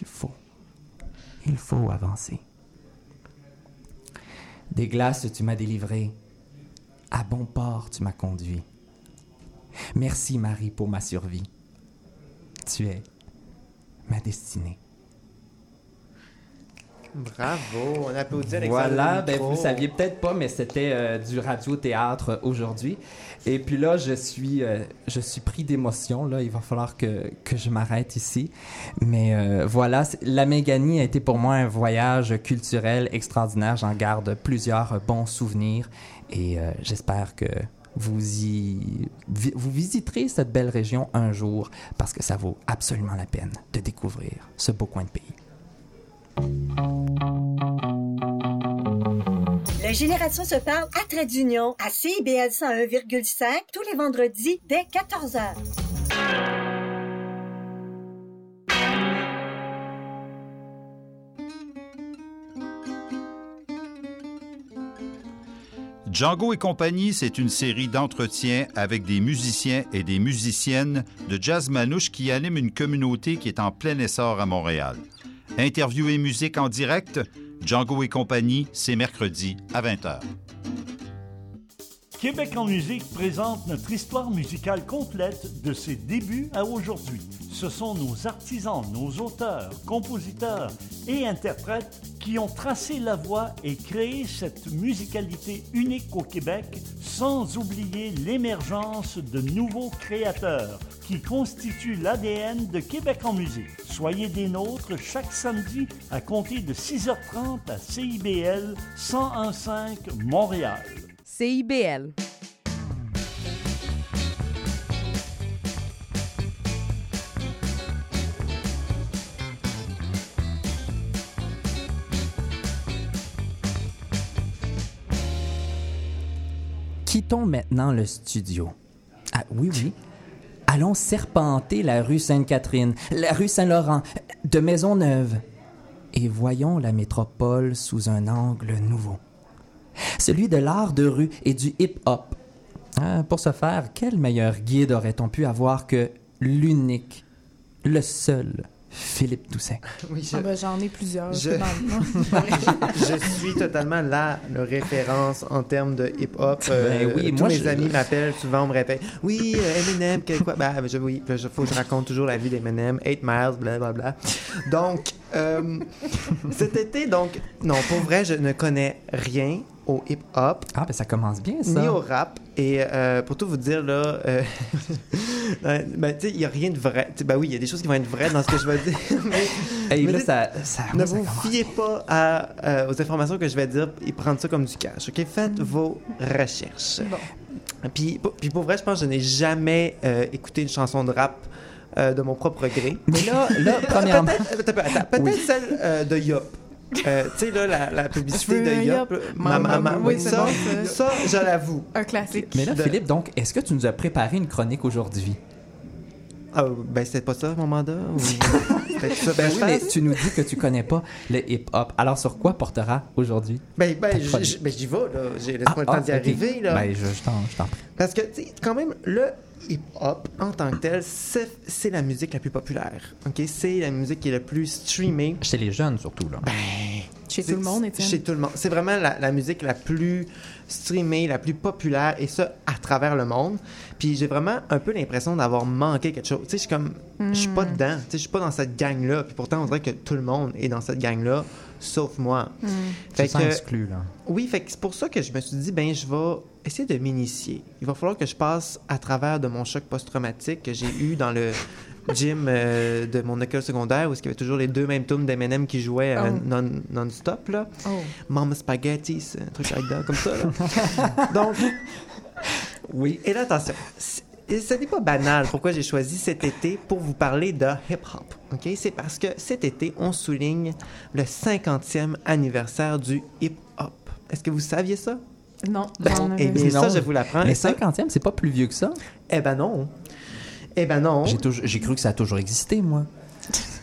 il faut, il faut avancer. Des glaces tu m'as délivré, à bon port tu m'as conduit. Merci Marie pour ma survie. Tu es ma destinée. Bravo, on applaudit Alexandre. Voilà, ben vous saviez peut-être pas, mais c'était euh, du radio-théâtre aujourd'hui. Et puis là, je suis, euh, je suis pris d'émotion. Là, il va falloir que, que je m'arrête ici. Mais euh, voilà, la Méganie a été pour moi un voyage culturel extraordinaire. J'en garde plusieurs bons souvenirs et j'espère que vous y vi- vous visiterez cette belle région un jour parce que ça vaut absolument la peine de découvrir ce beau coin de pays. La Génération se parle à Trait d'Union, à CIBL 101,5, tous les vendredis dès 14h. Django et compagnie, c'est une série d'entretiens avec des musiciens et des musiciennes de jazz manouche qui animent une communauté qui est en plein essor à Montréal. Interview et musique en direct, Django et compagnie, c'est mercredi à 20h. Québec en musique présente notre histoire musicale complète de ses débuts à aujourd'hui. Ce sont nos artisans, nos auteurs, compositeurs et interprètes qui ont tracé la voie et créé cette musicalité unique au Québec, sans oublier l'émergence de nouveaux créateurs qui constituent l'ADN de Québec en musique. Soyez des nôtres chaque samedi à compter de 6h30 à CIBL 1015 Montréal. CIBL. Quittons maintenant le studio. Ah oui, oui. Allons serpenter la rue Sainte-Catherine, la rue Saint-Laurent, de Maisonneuve, et voyons la métropole sous un angle nouveau. Celui de l'art de rue et du hip-hop. Ah, pour ce faire, quel meilleur guide aurait-on pu avoir que l'unique, le seul Philippe Toussaint? Oui, je, Ah ben, J'en ai plusieurs. Je- Je... Je suis totalement la, la référence en termes de hip-hop. Euh, Ben oui, tous moi, mes je- amis m'appellent souvent, on me répète Oui, euh, Eminem, quel quoi Ben, je, oui, il faut que je raconte toujours la vie d'Eminem, 8 miles, blablabla. Donc, euh, cet été, donc, non, pour vrai, je ne connais rien au hip-hop. Ah, ben ça commence bien, ça. Ni au rap. Et euh, pour tout vous dire, là, euh, ben, tu sais, il n'y a rien de vrai. Tu sais, Ben oui, il y a des choses qui vont être vraies dans ce que je vais dire. mais Hey, mais là, ça, ça, ne ça vous commence. fiez pas à, euh, aux informations que je vais dire et prendre ça comme du cash. OK? Faites vos recherches. Puis, pour- puis pour vrai, je pense que je n'ai jamais écouté une chanson de rap de mon propre gré. Mais là, là premièrement... Peut-être peut-être Oui. celle de Yop. Euh, tu sais, là, la, la publicité veux de un Yop. Yop. Ma, ma, ma- Oui, ça, bon, ça, je l'avoue. Un classique. Mais là, de- Philippe, donc, est-ce que tu nous as préparé une chronique aujourd'hui? Ah, ben, c'était pas ça mon mandat? Ou... Ça, Ben oui, je mais pense. tu nous dis que tu connais pas le hip-hop. Alors, sur quoi portera aujourd'hui? Ben, ben, ben, j'y vais, là. J'ai laisse-moi le temps d'y arriver, là. Ben, je, je t'en prie. Parce que, tu sais, quand même, le hip-hop, en tant que tel, c'est la musique la plus populaire. OK? C'est la musique qui est la plus streamée. Chez les jeunes, surtout, là. Chez tout le monde, Étienne. Chez tout le monde. C'est vraiment la, la musique la plus streamée, la plus populaire, et ça, à travers le monde. Puis j'ai vraiment un peu l'impression d'avoir manqué quelque chose. Tu sais, je suis comme... Je suis pas dedans. Tu sais, je suis pas dans cette gang-là. Puis pourtant, on dirait que tout le monde est dans cette gang-là, sauf moi. Tu Fait que... exclu, là. Oui, fait que c'est pour ça que je me suis dit, ben, je vais essayer de m'initier. Il va falloir que je passe à travers de mon choc post-traumatique que j'ai eu dans le gym euh, de mon école secondaire où il y avait toujours les deux mêmes tunes d'Eminem qui jouaient euh, Oh. non- non-stop, là. Oh. Mama Spaghetti, c'est un truc like that, comme ça, là. Donc, Oui. et là, attention. Et ce n'est pas banal pourquoi j'ai choisi cet été pour vous parler de hip-hop. OK? C'est parce que cet été, on souligne le 50e anniversaire du hip-hop. Est-ce que vous saviez ça? Non, Ben, eh bien, ça, non. je vous l'apprends. Mais Et ça- 50e, c'est pas plus vieux que ça. Eh ben non. Eh ben non. J'ai toujours- J'ai cru que ça a toujours existé, moi.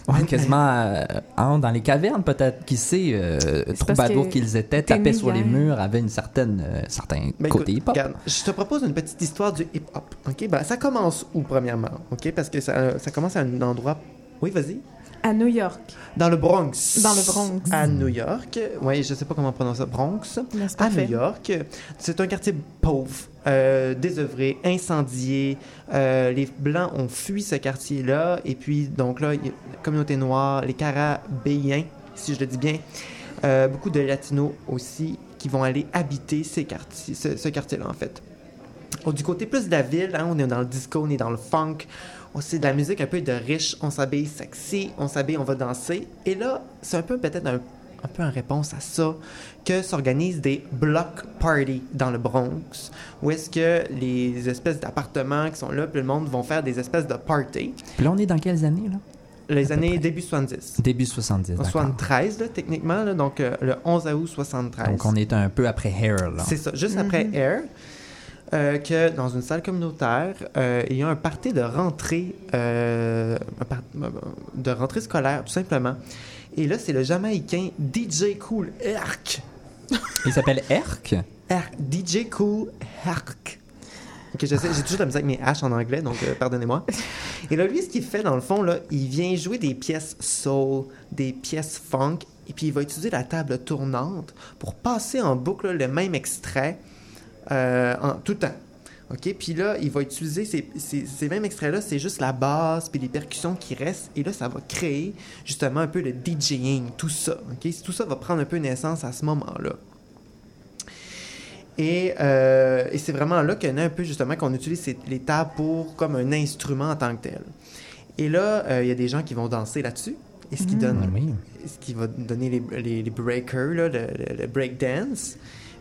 Ouais, quasiment euh, dans les cavernes, peut-être. Qui sait, euh, que qu'ils étaient, tapaient sur les murs, avaient une certaine, euh, certain Ben, côté écoute, hip-hop. regarde, je te propose une petite histoire du hip-hop. OK? Ben, ça commence où, premièrement? OK? Parce que ça, ça commence à un endroit... Oui, vas-y. À New York. Dans le Bronx. Dans le Bronx. À New York. Oui, je sais pas comment on prononce ça. Bronx. Là, À. New York. C'est un quartier pauvre, euh, désœuvré, incendié. Euh, les Blancs ont fui ce quartier-là. Et puis, donc là, y a la communauté noire, les Carabéens, si je le dis bien, Euh, beaucoup de latinos aussi qui vont aller habiter ces quartiers, ce, ce quartier-là, en fait. Oh, du côté plus de la ville, hein, on est dans le disco, on est dans le funk, c'est de la musique un peu de riche, on s'habille sexy, on s'habille, on va danser. Et là, c'est un peu peut-être un, un peu en réponse à ça que s'organisent des block parties dans le Bronx, où est-ce que les espèces d'appartements qui sont là, puis le monde vont faire des espèces de parties. Puis là, on est dans quelles années, là? Les années près. début 70. Début 70, En d'accord. 73, là, techniquement, là, donc euh, le 11 août 73. Donc, on est un peu après Hair, là. C'est ça, juste après Air, euh, que dans une salle communautaire, euh, il y a un party de rentrée, euh, de rentrée scolaire, tout simplement. Et là, c'est le Jamaïcain DJ Cool Herc. Il s'appelle Herc? Herc. DJ Cool Herc. Ok, je sais, j'ai toujours de la misère avec mes H en anglais, donc euh, pardonnez-moi. Et là, lui, ce qu'il fait, dans le fond, là, il vient jouer des pièces soul, des pièces funk, et puis il va utiliser la table tournante pour passer en boucle le même extrait en tout temps. OK? Puis là, il va utiliser ces, ces- ces mêmes extraits-là, c'est juste la basse puis les percussions qui restent. Et là, ça va créer justement un peu le DJing, tout ça. OK? Tout ça va prendre un peu naissance à ce moment-là. Et, euh, et c'est vraiment là en a un peu justement qu'on utilise ces- les tables pour comme un instrument en tant que tel. Et là, euh, il y a des gens qui vont danser là-dessus. Et ce qui donne, Ah oui. ce qui va donner les, les, les breakers, là, le, le, le break dance.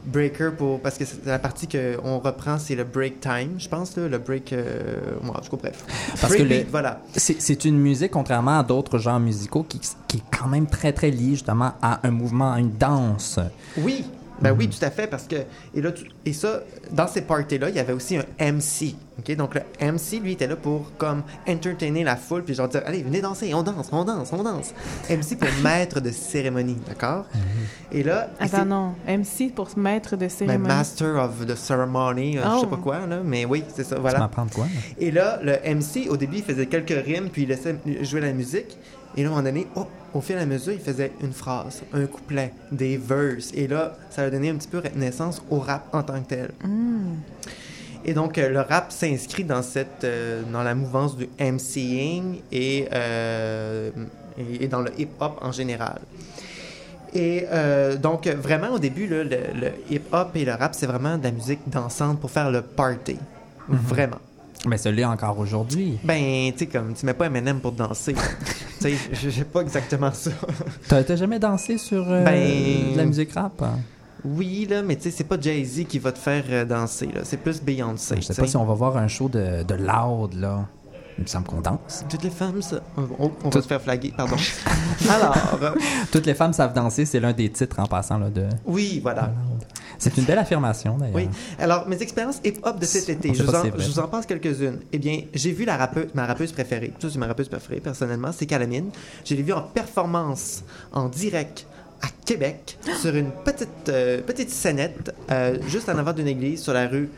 Breaker pour parce que c'est la partie qu'on reprend, c'est le break time, je pense là, le break. Euh, moi, je bref. Parce que le- voilà. C'est c'est une musique, contrairement à d'autres genres musicaux, qui, qui est quand même très, très liée justement à un mouvement, à une danse. Oui, ben Mhm. oui, tout à fait, parce que et là, tu- et ça, dans ces parties-là, il y avait aussi un MC. Ok, donc le MC, lui, était là pour comme entertainer la foule, puis genre dire, allez, venez danser, on danse, on danse, on danse. MC pour maître de cérémonie, d'accord? Et là, et c'est- Attends, non. MC pour se mettre de ben, cérémonie. Master of the Ceremony, euh, je sais Oh. pas quoi, là, mais oui, c'est ça, Tu voilà. m'apprends de quoi? là? Et là, le MC, au début, il faisait quelques rimes, puis il laissait jouer la musique. Et là, à un moment donné, oh, au fil à mesure, il faisait une phrase, un couplet, des verses. Et là, ça a donné un petit peu naissance au rap en tant que tel. Et donc, euh, le rap s'inscrit dans cette, euh, dans la mouvance du MCing et, euh, et, et dans le hip-hop en général. Et euh, donc, vraiment, au début, là, le, le hip-hop et le rap, c'est vraiment de la musique dansante pour faire le party. Vraiment. Mais ça l'est encore aujourd'hui. Ben, tu sais, comme, tu mets pas M&M pour danser. tu sais, je j'ai pas exactement ça. T'as jamais dansé sur euh, Ben- de la musique rap? hein? oui, là, mais tu sais, c'est pas Jay-Z qui va te faire euh, danser, là. C'est plus Beyoncé. Je sais pas sais. si on va voir un show de, de loud, là. Il me semble qu'on danse. Toutes les femmes, ça. On, on- Tout- va se faire flaguer, pardon. Alors, euh, Toutes les femmes savent danser, c'est l'un des titres en passant là, de. oui, voilà. C'est une belle affirmation d'ailleurs. Oui. Alors, mes expériences hip-hop de cet été, je vous, en, je vous passe quelques-unes. Eh bien, j'ai vu la rappeuse, ma rappeuse préférée. Ça, c'est ma rappeuse préférée, personnellement. C'est Calamine. Je l'ai vue en performance, en direct, à Québec, sur une petite, euh, petite scénette, euh, juste en avant d'une église, sur la rue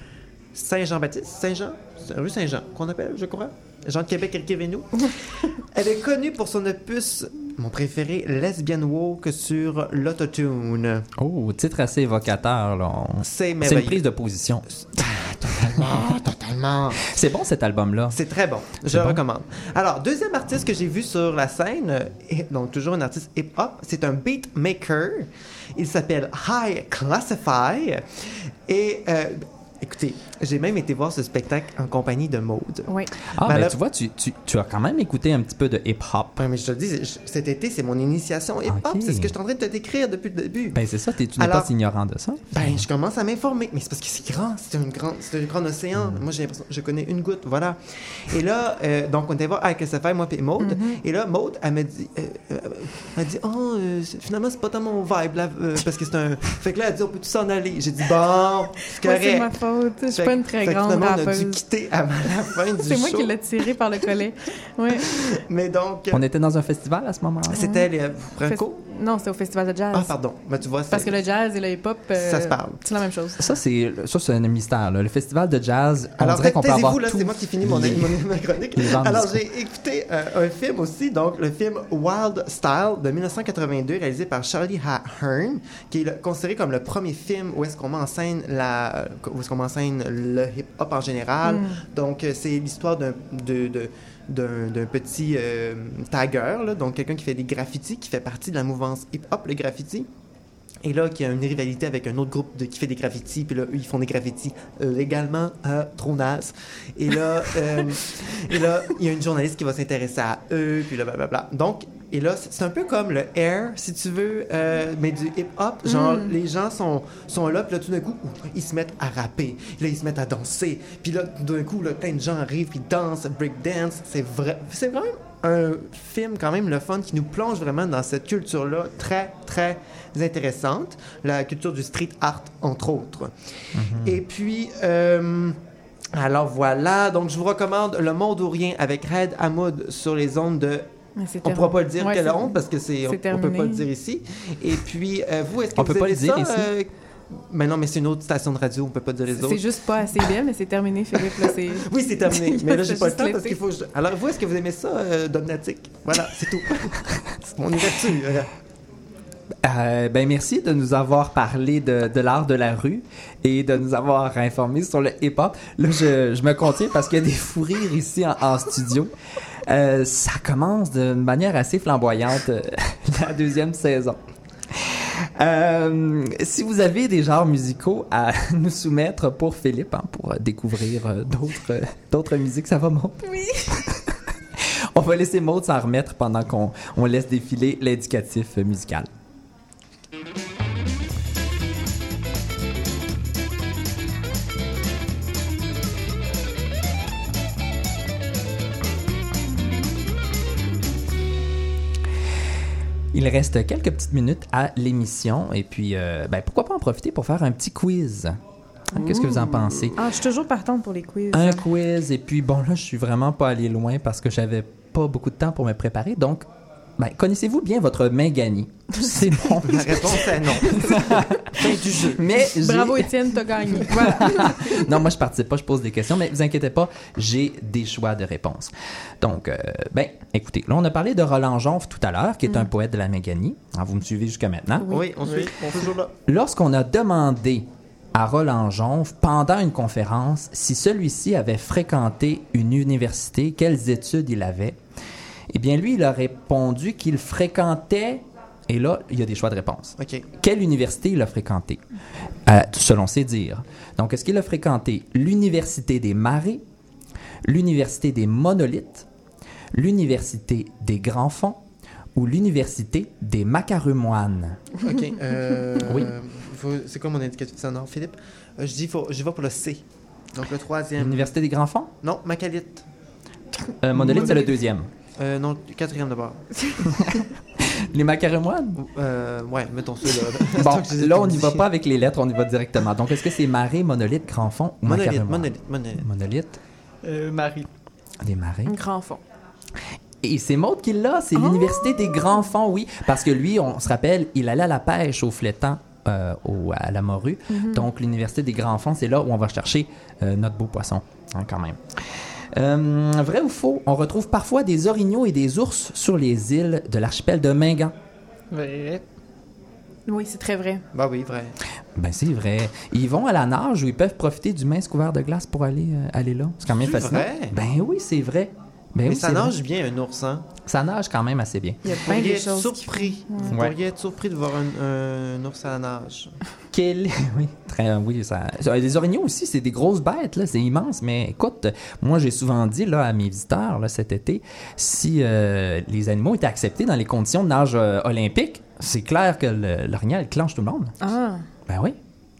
Saint-Jean-Baptiste. Saint-Jean? Rue Saint-Jean, qu'on appelle, je crois? Jean de Québec, écrivez-nous. Elle est connue pour son opus, mon préféré, Lesbian Woke sur l'autotune. Oh, titre assez évocateur, là. On- C'est C'est une prise de position. Totalement, totalement. C'est bon cet album-là. C'est très bon. Je le bon? recommande. Alors, deuxième artiste que j'ai vu sur la scène, euh, donc toujours un artiste hip-hop, c'est un beatmaker. Il s'appelle High Classify. Et euh, écoutez, j'ai même été voir ce spectacle en compagnie de Maude. Oui. Ah, Ben ben, tu vois, tu, tu, tu as quand même écouté un petit peu de hip-hop. Ouais, mais je te le dis, je- cet été, c'est mon initiation hip-hop. C'est ce que je suis en train de te décrire depuis le début. Ben, c'est ça, t'es- tu n'es pas ignorant de ça. Ben, je commence à m'informer. Mais c'est parce que c'est grand. C'est un grand océan. Mm. Moi, j'ai l'impression, je connais une goutte. Voilà. Et là, euh, donc, on était voir avec SFR, moi et Maude. Mm-hmm. Et là, Maude, elle m'a dit, euh, euh, elle dit, oh, euh, finalement, c'est pas dans mon vibe, là, euh, parce que c'est un. Fait que là, elle a dit, on peut tous s'en aller? J'ai dit, bon, c'est correct. Faute. Je suis pas une très grande finalement, on a dû rappeuse. quitter à la fin du C'est moi show. qui l'ai tiré par le collet. Oui. Mais donc, On était dans un festival à ce moment-là. c'était les Franco. Non, c'est au festival de jazz. Ah, pardon. Ben, tu vois, Parce que le jazz et le hip-hop, euh, Ça se parle. c'est la même chose. Ça, c'est ça, c'est un mystère. là. Le festival de jazz, on Alors, dirait qu'on peut avoir taisez-vous, là, c'est moi qui finis mon, mon, ma chronique. Alors, j'ai écouté euh, un film aussi, donc le film Wild Style de 1982, réalisé par Charlie Hearn, qui est le- considéré comme le premier film où est-ce qu'on met en scène la, où est-ce qu'on met en scène le hip-hop en général. Donc, euh, c'est l'histoire d'un de, de- d'un d'un petit euh, tagger, là, donc quelqu'un qui fait des graffitis, qui fait partie de la mouvance hip-hop, le graffiti. Et là, qu'il y a une rivalité avec un autre groupe de, qui fait des graffitis, puis là, eux, ils font des graffitis légalement euh, trop naze. Et là, euh, et là, il y a une journaliste qui va s'intéresser à eux, puis là, blablabla. Donc, et là, c'est un peu comme le air, si tu veux, euh, mais du hip-hop. Genre, Mm. les gens sont, sont là, puis là, tout d'un coup, ils se mettent à rapper. Là, ils se mettent à danser. Puis là, tout d'un coup, là, plein de gens arrivent, puis dansent, breakdance. C'est vrai. C'est vraiment un film, quand même, le fun, qui nous plonge vraiment dans cette culture-là très, très intéressante. La culture du street art, entre autres. Et puis, euh, alors voilà. Donc, je vous recommande Le Monde ou Rien avec Red Hamoud sur les ondes de. On pourra pas le dire Ouais, quelle honte parce que c'est on, on peut pas le dire ici. Et puis euh, vous est-ce que On vous peut pas le dire ça, ici. euh, mais non, mais c'est une autre station de radio, on peut pas dire les C'est autres. juste pas assez bien, mais c'est terminé, Philippe. Là, c'est... Oui, c'est terminé. mais là, j'ai C'est pas le temps parce qu'il faut. Alors, vous, est-ce que vous aimez ça, euh, Domnatic? Voilà, c'est tout. c'est mon ouverture. Euh, ben merci de nous avoir parlé de, de l'art de la rue et de nous avoir informés sur le hip-hop. Là, je, je me contiens parce qu'il y a des fous rires ici en, en studio. Euh, ça commence d'une manière assez flamboyante, euh, la deuxième saison. Euh, si vous avez des genres musicaux à nous soumettre pour Philippe, hein, pour euh, découvrir euh, d'autres d'autres musiques, ça va, Maud? Oui. On va laisser Maud s'en remettre pendant qu'on on laisse défiler l'indicatif musical. Il reste quelques petites minutes à l'émission et puis euh, ben, pourquoi pas en profiter pour faire un petit quiz. Qu'est-ce que vous en pensez? Ah, je suis toujours partante pour les quiz. Un quiz et puis bon là je suis vraiment pas allé loin parce que j'avais pas beaucoup de temps pour me préparer donc ben, connaissez-vous bien votre Mangani? C'est bon. La réponse est non. fin du jeu. Mais Bravo, Étienne, t'as gagné. Voilà. non, moi je participe pas, je pose des questions, mais vous inquiétez pas, j'ai des choix de réponses. Donc, euh, ben, écoutez, là on a parlé de Roland Jonf tout à l'heure, qui est un poète de la Méganie. Alors, vous me suivez jusqu'à maintenant? Oui, on suit. On est toujours là. Lorsqu'on a demandé à Roland Jonf, pendant une conférence, si celui-ci avait fréquenté une université, quelles études il avait, eh bien, lui, il a répondu qu'il fréquentait, et là, il y a des choix de réponse. OK. Quelle université il a fréquenté, Euh, selon ses dires? Donc, est-ce qu'il a fréquenté l'Université des Marais, l'Université des Monolithes, l'Université des Grands Fonds ou l'Université des Macarumoines? OK. Euh, Oui. C'est quoi mon indicatif sonore, Philippe? Euh, je dis, faut, je vais pour le C. Donc le troisième. L'Université des Grands Fonds? Non, Macalite. Monolithe, c'est le deuxième. Euh, non, quatrième d'abord. Les Macarumoines? Euh, ouais, mettons ça là. Bon, là, on n'y va pas avec les lettres, on y va directement. Donc, est-ce que c'est Marais, Monolithe, Grand Fond ou Monolithe, monolithe, monolithe. Monolithe, Euh, Marie. des Marais. Un grand fond. Et c'est Maud qui l'a, c'est l'Université des Grands Fonds, oui. Parce que lui, on se rappelle, il allait à la pêche au flétan. euh, au- à la morue. Donc, l'Université des Grands Fonds, c'est là où on va chercher euh, notre beau poisson, hein, quand même. Euh, vrai ou faux, on retrouve parfois des orignaux et des ours sur les îles de l'archipel de Mingan. Oui, c'est très vrai. Bah oui, vrai. Ben, c'est vrai. Ils vont à la nage ou ils peuvent profiter du mince couvert de glace pour aller, euh, aller là. C'est quand même fascinant. vrai? Ben oui, c'est vrai. Ben Mais oui, ça vrai. nage bien, un ours, hein? Ça nage quand même assez bien. Il y a Vous plein pourriez de être choses. surpris. Vous Ouais. pourriez être surpris de voir un, un ours à la nage. Quel... Oui, très, oui, ça... Les orignaux aussi, c'est des grosses bêtes, là, c'est immense. Mais écoute, moi, j'ai souvent dit là, à mes visiteurs là, cet été, si euh, les animaux étaient acceptés dans les conditions de nage euh, olympique, c'est clair que l'orignal clenche tout le monde. Ah, Ben oui,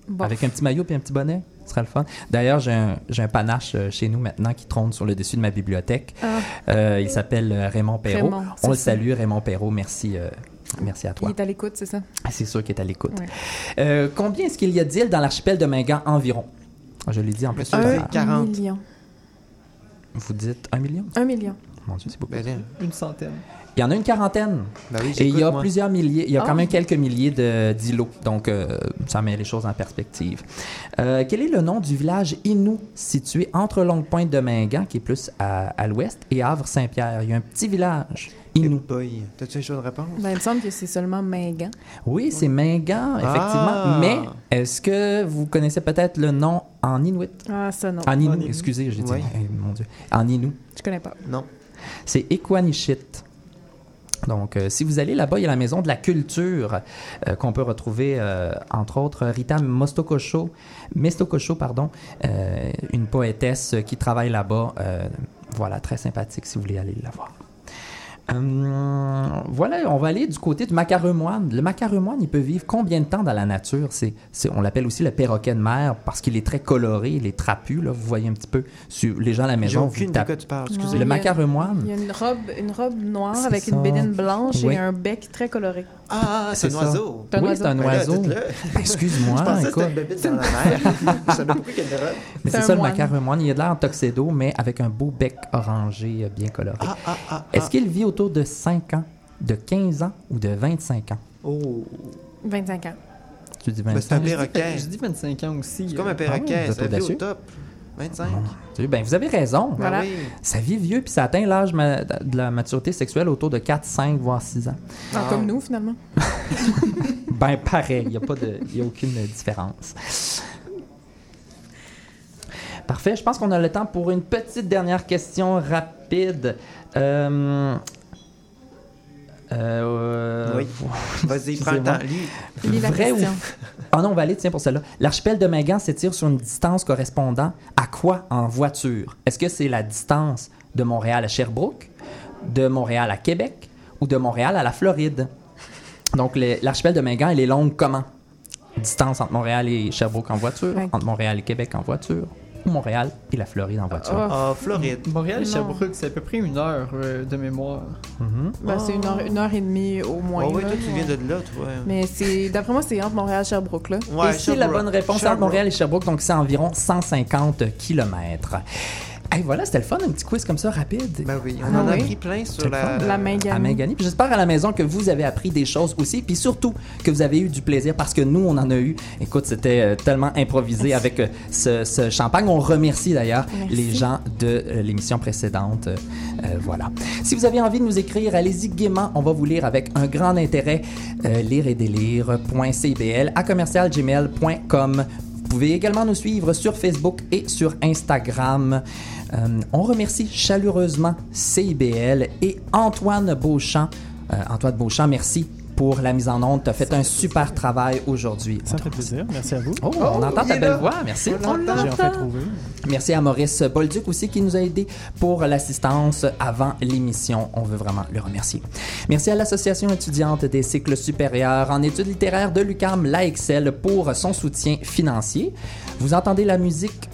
bon. avec un petit maillot et un petit bonnet. Ce serait le fun. D'ailleurs, j'ai un, j'ai un panache euh, chez nous maintenant qui trône sur le dessus de ma bibliothèque. Ah, Euh, il s'appelle euh, Raymond Perrault. Raymond, On le ça. salue, Raymond Perrault. Merci, euh, merci à il toi. est à l'écoute, c'est ça? Ah, C'est sûr qu'il est à l'écoute. Ouais. Euh, combien est-ce qu'il y a d'îles dans l'archipel de Mingan environ? Je l'ai dit en plus. Un 40. million. Vous dites un million? Un million. Mon Dieu, c'est beaucoup. Ben, Une centaine. Il y en a une quarantaine. ben oui, Et il y a moi. plusieurs milliers, il y a quand même quelques milliers de- d'îlots. Donc, euh, ça met les choses en perspective. Euh, quel est le nom du village Inou situé entre Longue Pointe de Mingan, qui est plus à, à l'ouest, et Havre-Saint-Pierre? Il y a un petit village, Inou. Boy. T'as-tu un choix de réponse? Ben, il me semble que c'est seulement Mingan. Oui, c'est Mingan, effectivement. Ah. Mais est-ce que vous connaissez peut-être le nom en Inuit? Ah, ça, non. En Inou, En Inou. excusez, j'ai dit. Mon Dieu. En Inou. Je connais pas. Non. C'est Equanichit. Donc, euh, si vous allez là-bas, il y a la Maison de la Culture euh, qu'on peut retrouver, euh, entre autres, Rita Mostokosho, Mestokosho, pardon, une poétesse qui travaille là-bas. Voilà, très sympathique si vous voulez aller la voir. Hum, voilà, on va aller du côté du macaremoine. Le macaremoine, il peut vivre combien de temps dans la nature? C'est, c'est- on l'appelle aussi le perroquet de mer parce qu'il est très coloré, il est trapu. Là, vous voyez un petit peu sur les gens à la maison. aucune vous tu parles. Non. Excusez. Le Il y a- macaremoine. Il y a une robe, une robe noire avec ça. une bédaine blanche Oui. et un bec très coloré. Ah, c'est un C'est ça. oiseau. C'est un oui, oiseau. c'est un oiseau. Excuse-moi, Je pensais que écoute. c'était une bébête dans la mer. Je savais pas y avait robe. Mais C'est c'est un ça le moine. macaremoine. Il a de l'air en tuxedo, mais avec un beau bec orangé euh, bien coloré. Ah, ah, ah. Est-ce qu'il vit autour de 5 ans, de 15 ans ou de 25 ans? Oh, 25 ans. Tu dis Ben, 25 c'est un ans? perroquet. Je dis 25 ans aussi. C'est comme euh, un perroquet. vit au top. 25. Tu sais, Ben, vous avez raison. Ben Voilà. oui. Ça vit vieux, puis ça atteint l'âge ma- de la maturité sexuelle autour de 4, 5, voire 6 ans. Ah, Ah. Comme nous, finalement. Ben, pareil, il n'y a, pas de- il y a aucune différence. Parfait, je pense qu'on a le temps pour une petite dernière question rapide. Euh, euh, Oui. Vas-y, prends le temps. Lis. Lis la Vrai ou. Ah non, on va aller, tiens, pour celle-là. L'archipel de Mingan s'étire sur une distance correspondant à quoi en voiture? Est-ce que c'est la distance de Montréal à Sherbrooke, de Montréal à Québec ou de Montréal à la Floride? Donc, l'archipel de Mingan, elle est longue comment? Distance entre Montréal et Sherbrooke en voiture, Ouais. entre Montréal et Québec en voiture, ou Montréal et la Floride en voiture. Oh. Ah, Floride. Montréal et. Sherbrooke, c'est à peu près une heure euh, de mémoire. Mhm. Ben, C'est une heure, une heure et demie au moins. Oh, oui, là. toi, tu viens de là, toi. Mais c'est d'après moi, c'est entre Montréal et Sherbrooke. Là. Ouais, et c'est la bonne réponse entre. Montréal et Sherbrooke, donc c'est environ 150 km. Hey, voilà, c'était le fun, un petit quiz comme ça rapide. Ben oui, on Ah en a oui. appris plein sur la... La main à gagnée. Puis j'espère à la maison que vous avez appris des choses aussi, puis surtout que vous avez eu du plaisir parce que nous, on en a eu. Écoute, c'était euh, tellement improvisé avec euh, ce, ce champagne. On remercie d'ailleurs les gens de euh, l'émission précédente. Euh, voilà. Si vous avez envie de nous écrire, allez-y gaiement. On va vous lire avec un grand intérêt. Euh, lire et délire.cbl à commercialgmail.com. Vous pouvez également nous suivre sur Facebook et sur Instagram. Euh, on remercie chaleureusement CIBL et Antoine Beauchamp. Euh, Antoine Beauchamp, merci pour la mise en onde. Tu as fait un super travail aujourd'hui. Ça me fait plaisir. Merci à vous. Oh, on entend ta belle là. voix, merci. On. J'ai enfin trouvé. Merci à Maurice Bolduc aussi qui nous a aidés pour l'assistance avant l'émission. On veut vraiment le remercier. Merci à l'Association étudiante des cycles supérieurs en études littéraires de l'UCAM, l'AXL, pour son soutien financier. Vous entendez la musique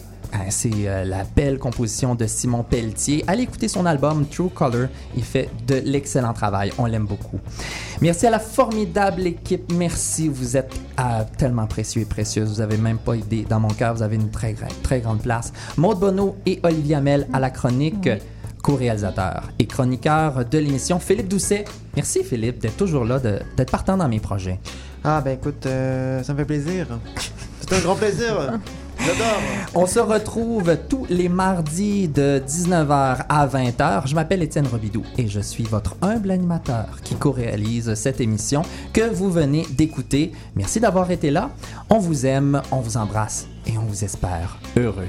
c'est euh, la belle composition de Simon Pelletier. Allez écouter son album True Color. Il fait de l'excellent travail. On l'aime beaucoup. Merci à la formidable équipe. Merci. Vous êtes ah, tellement précieux et précieuse. Vous avez même pas idée. Dans mon cœur, vous avez une très, gra- très grande place. Maud Bonneau et Olivier Hamel à la chronique. Co-réalisateur et chroniqueur de l'émission Philippe Doucet. Merci Philippe d'être toujours là, d'être partant dans mes projets. Ah, ben écoute, euh, ça me fait plaisir. C'est un grand plaisir. On se retrouve tous les mardis de 19h à 20h. Je m'appelle Étienne Robidoux et je suis votre humble animateur qui co-réalise cette émission que vous venez d'écouter. Merci d'avoir été là. On vous aime, on vous embrasse et on vous espère heureux.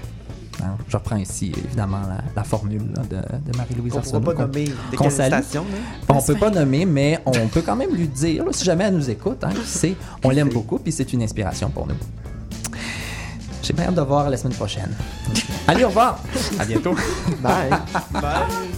Hein, Je reprends ici, évidemment, la, la formule là, de, de Marie-Louise On Arsenault. pourra pas nommer des stations, là. on peut pas nommer, mais on peut quand même lui dire, là, si jamais elle nous écoute, hein, qui sait, on l'aime beaucoup, puis c'est une inspiration pour nous. J'ai bien hâte de voir la semaine prochaine. Allez, au revoir. À bientôt. Bye. Bye!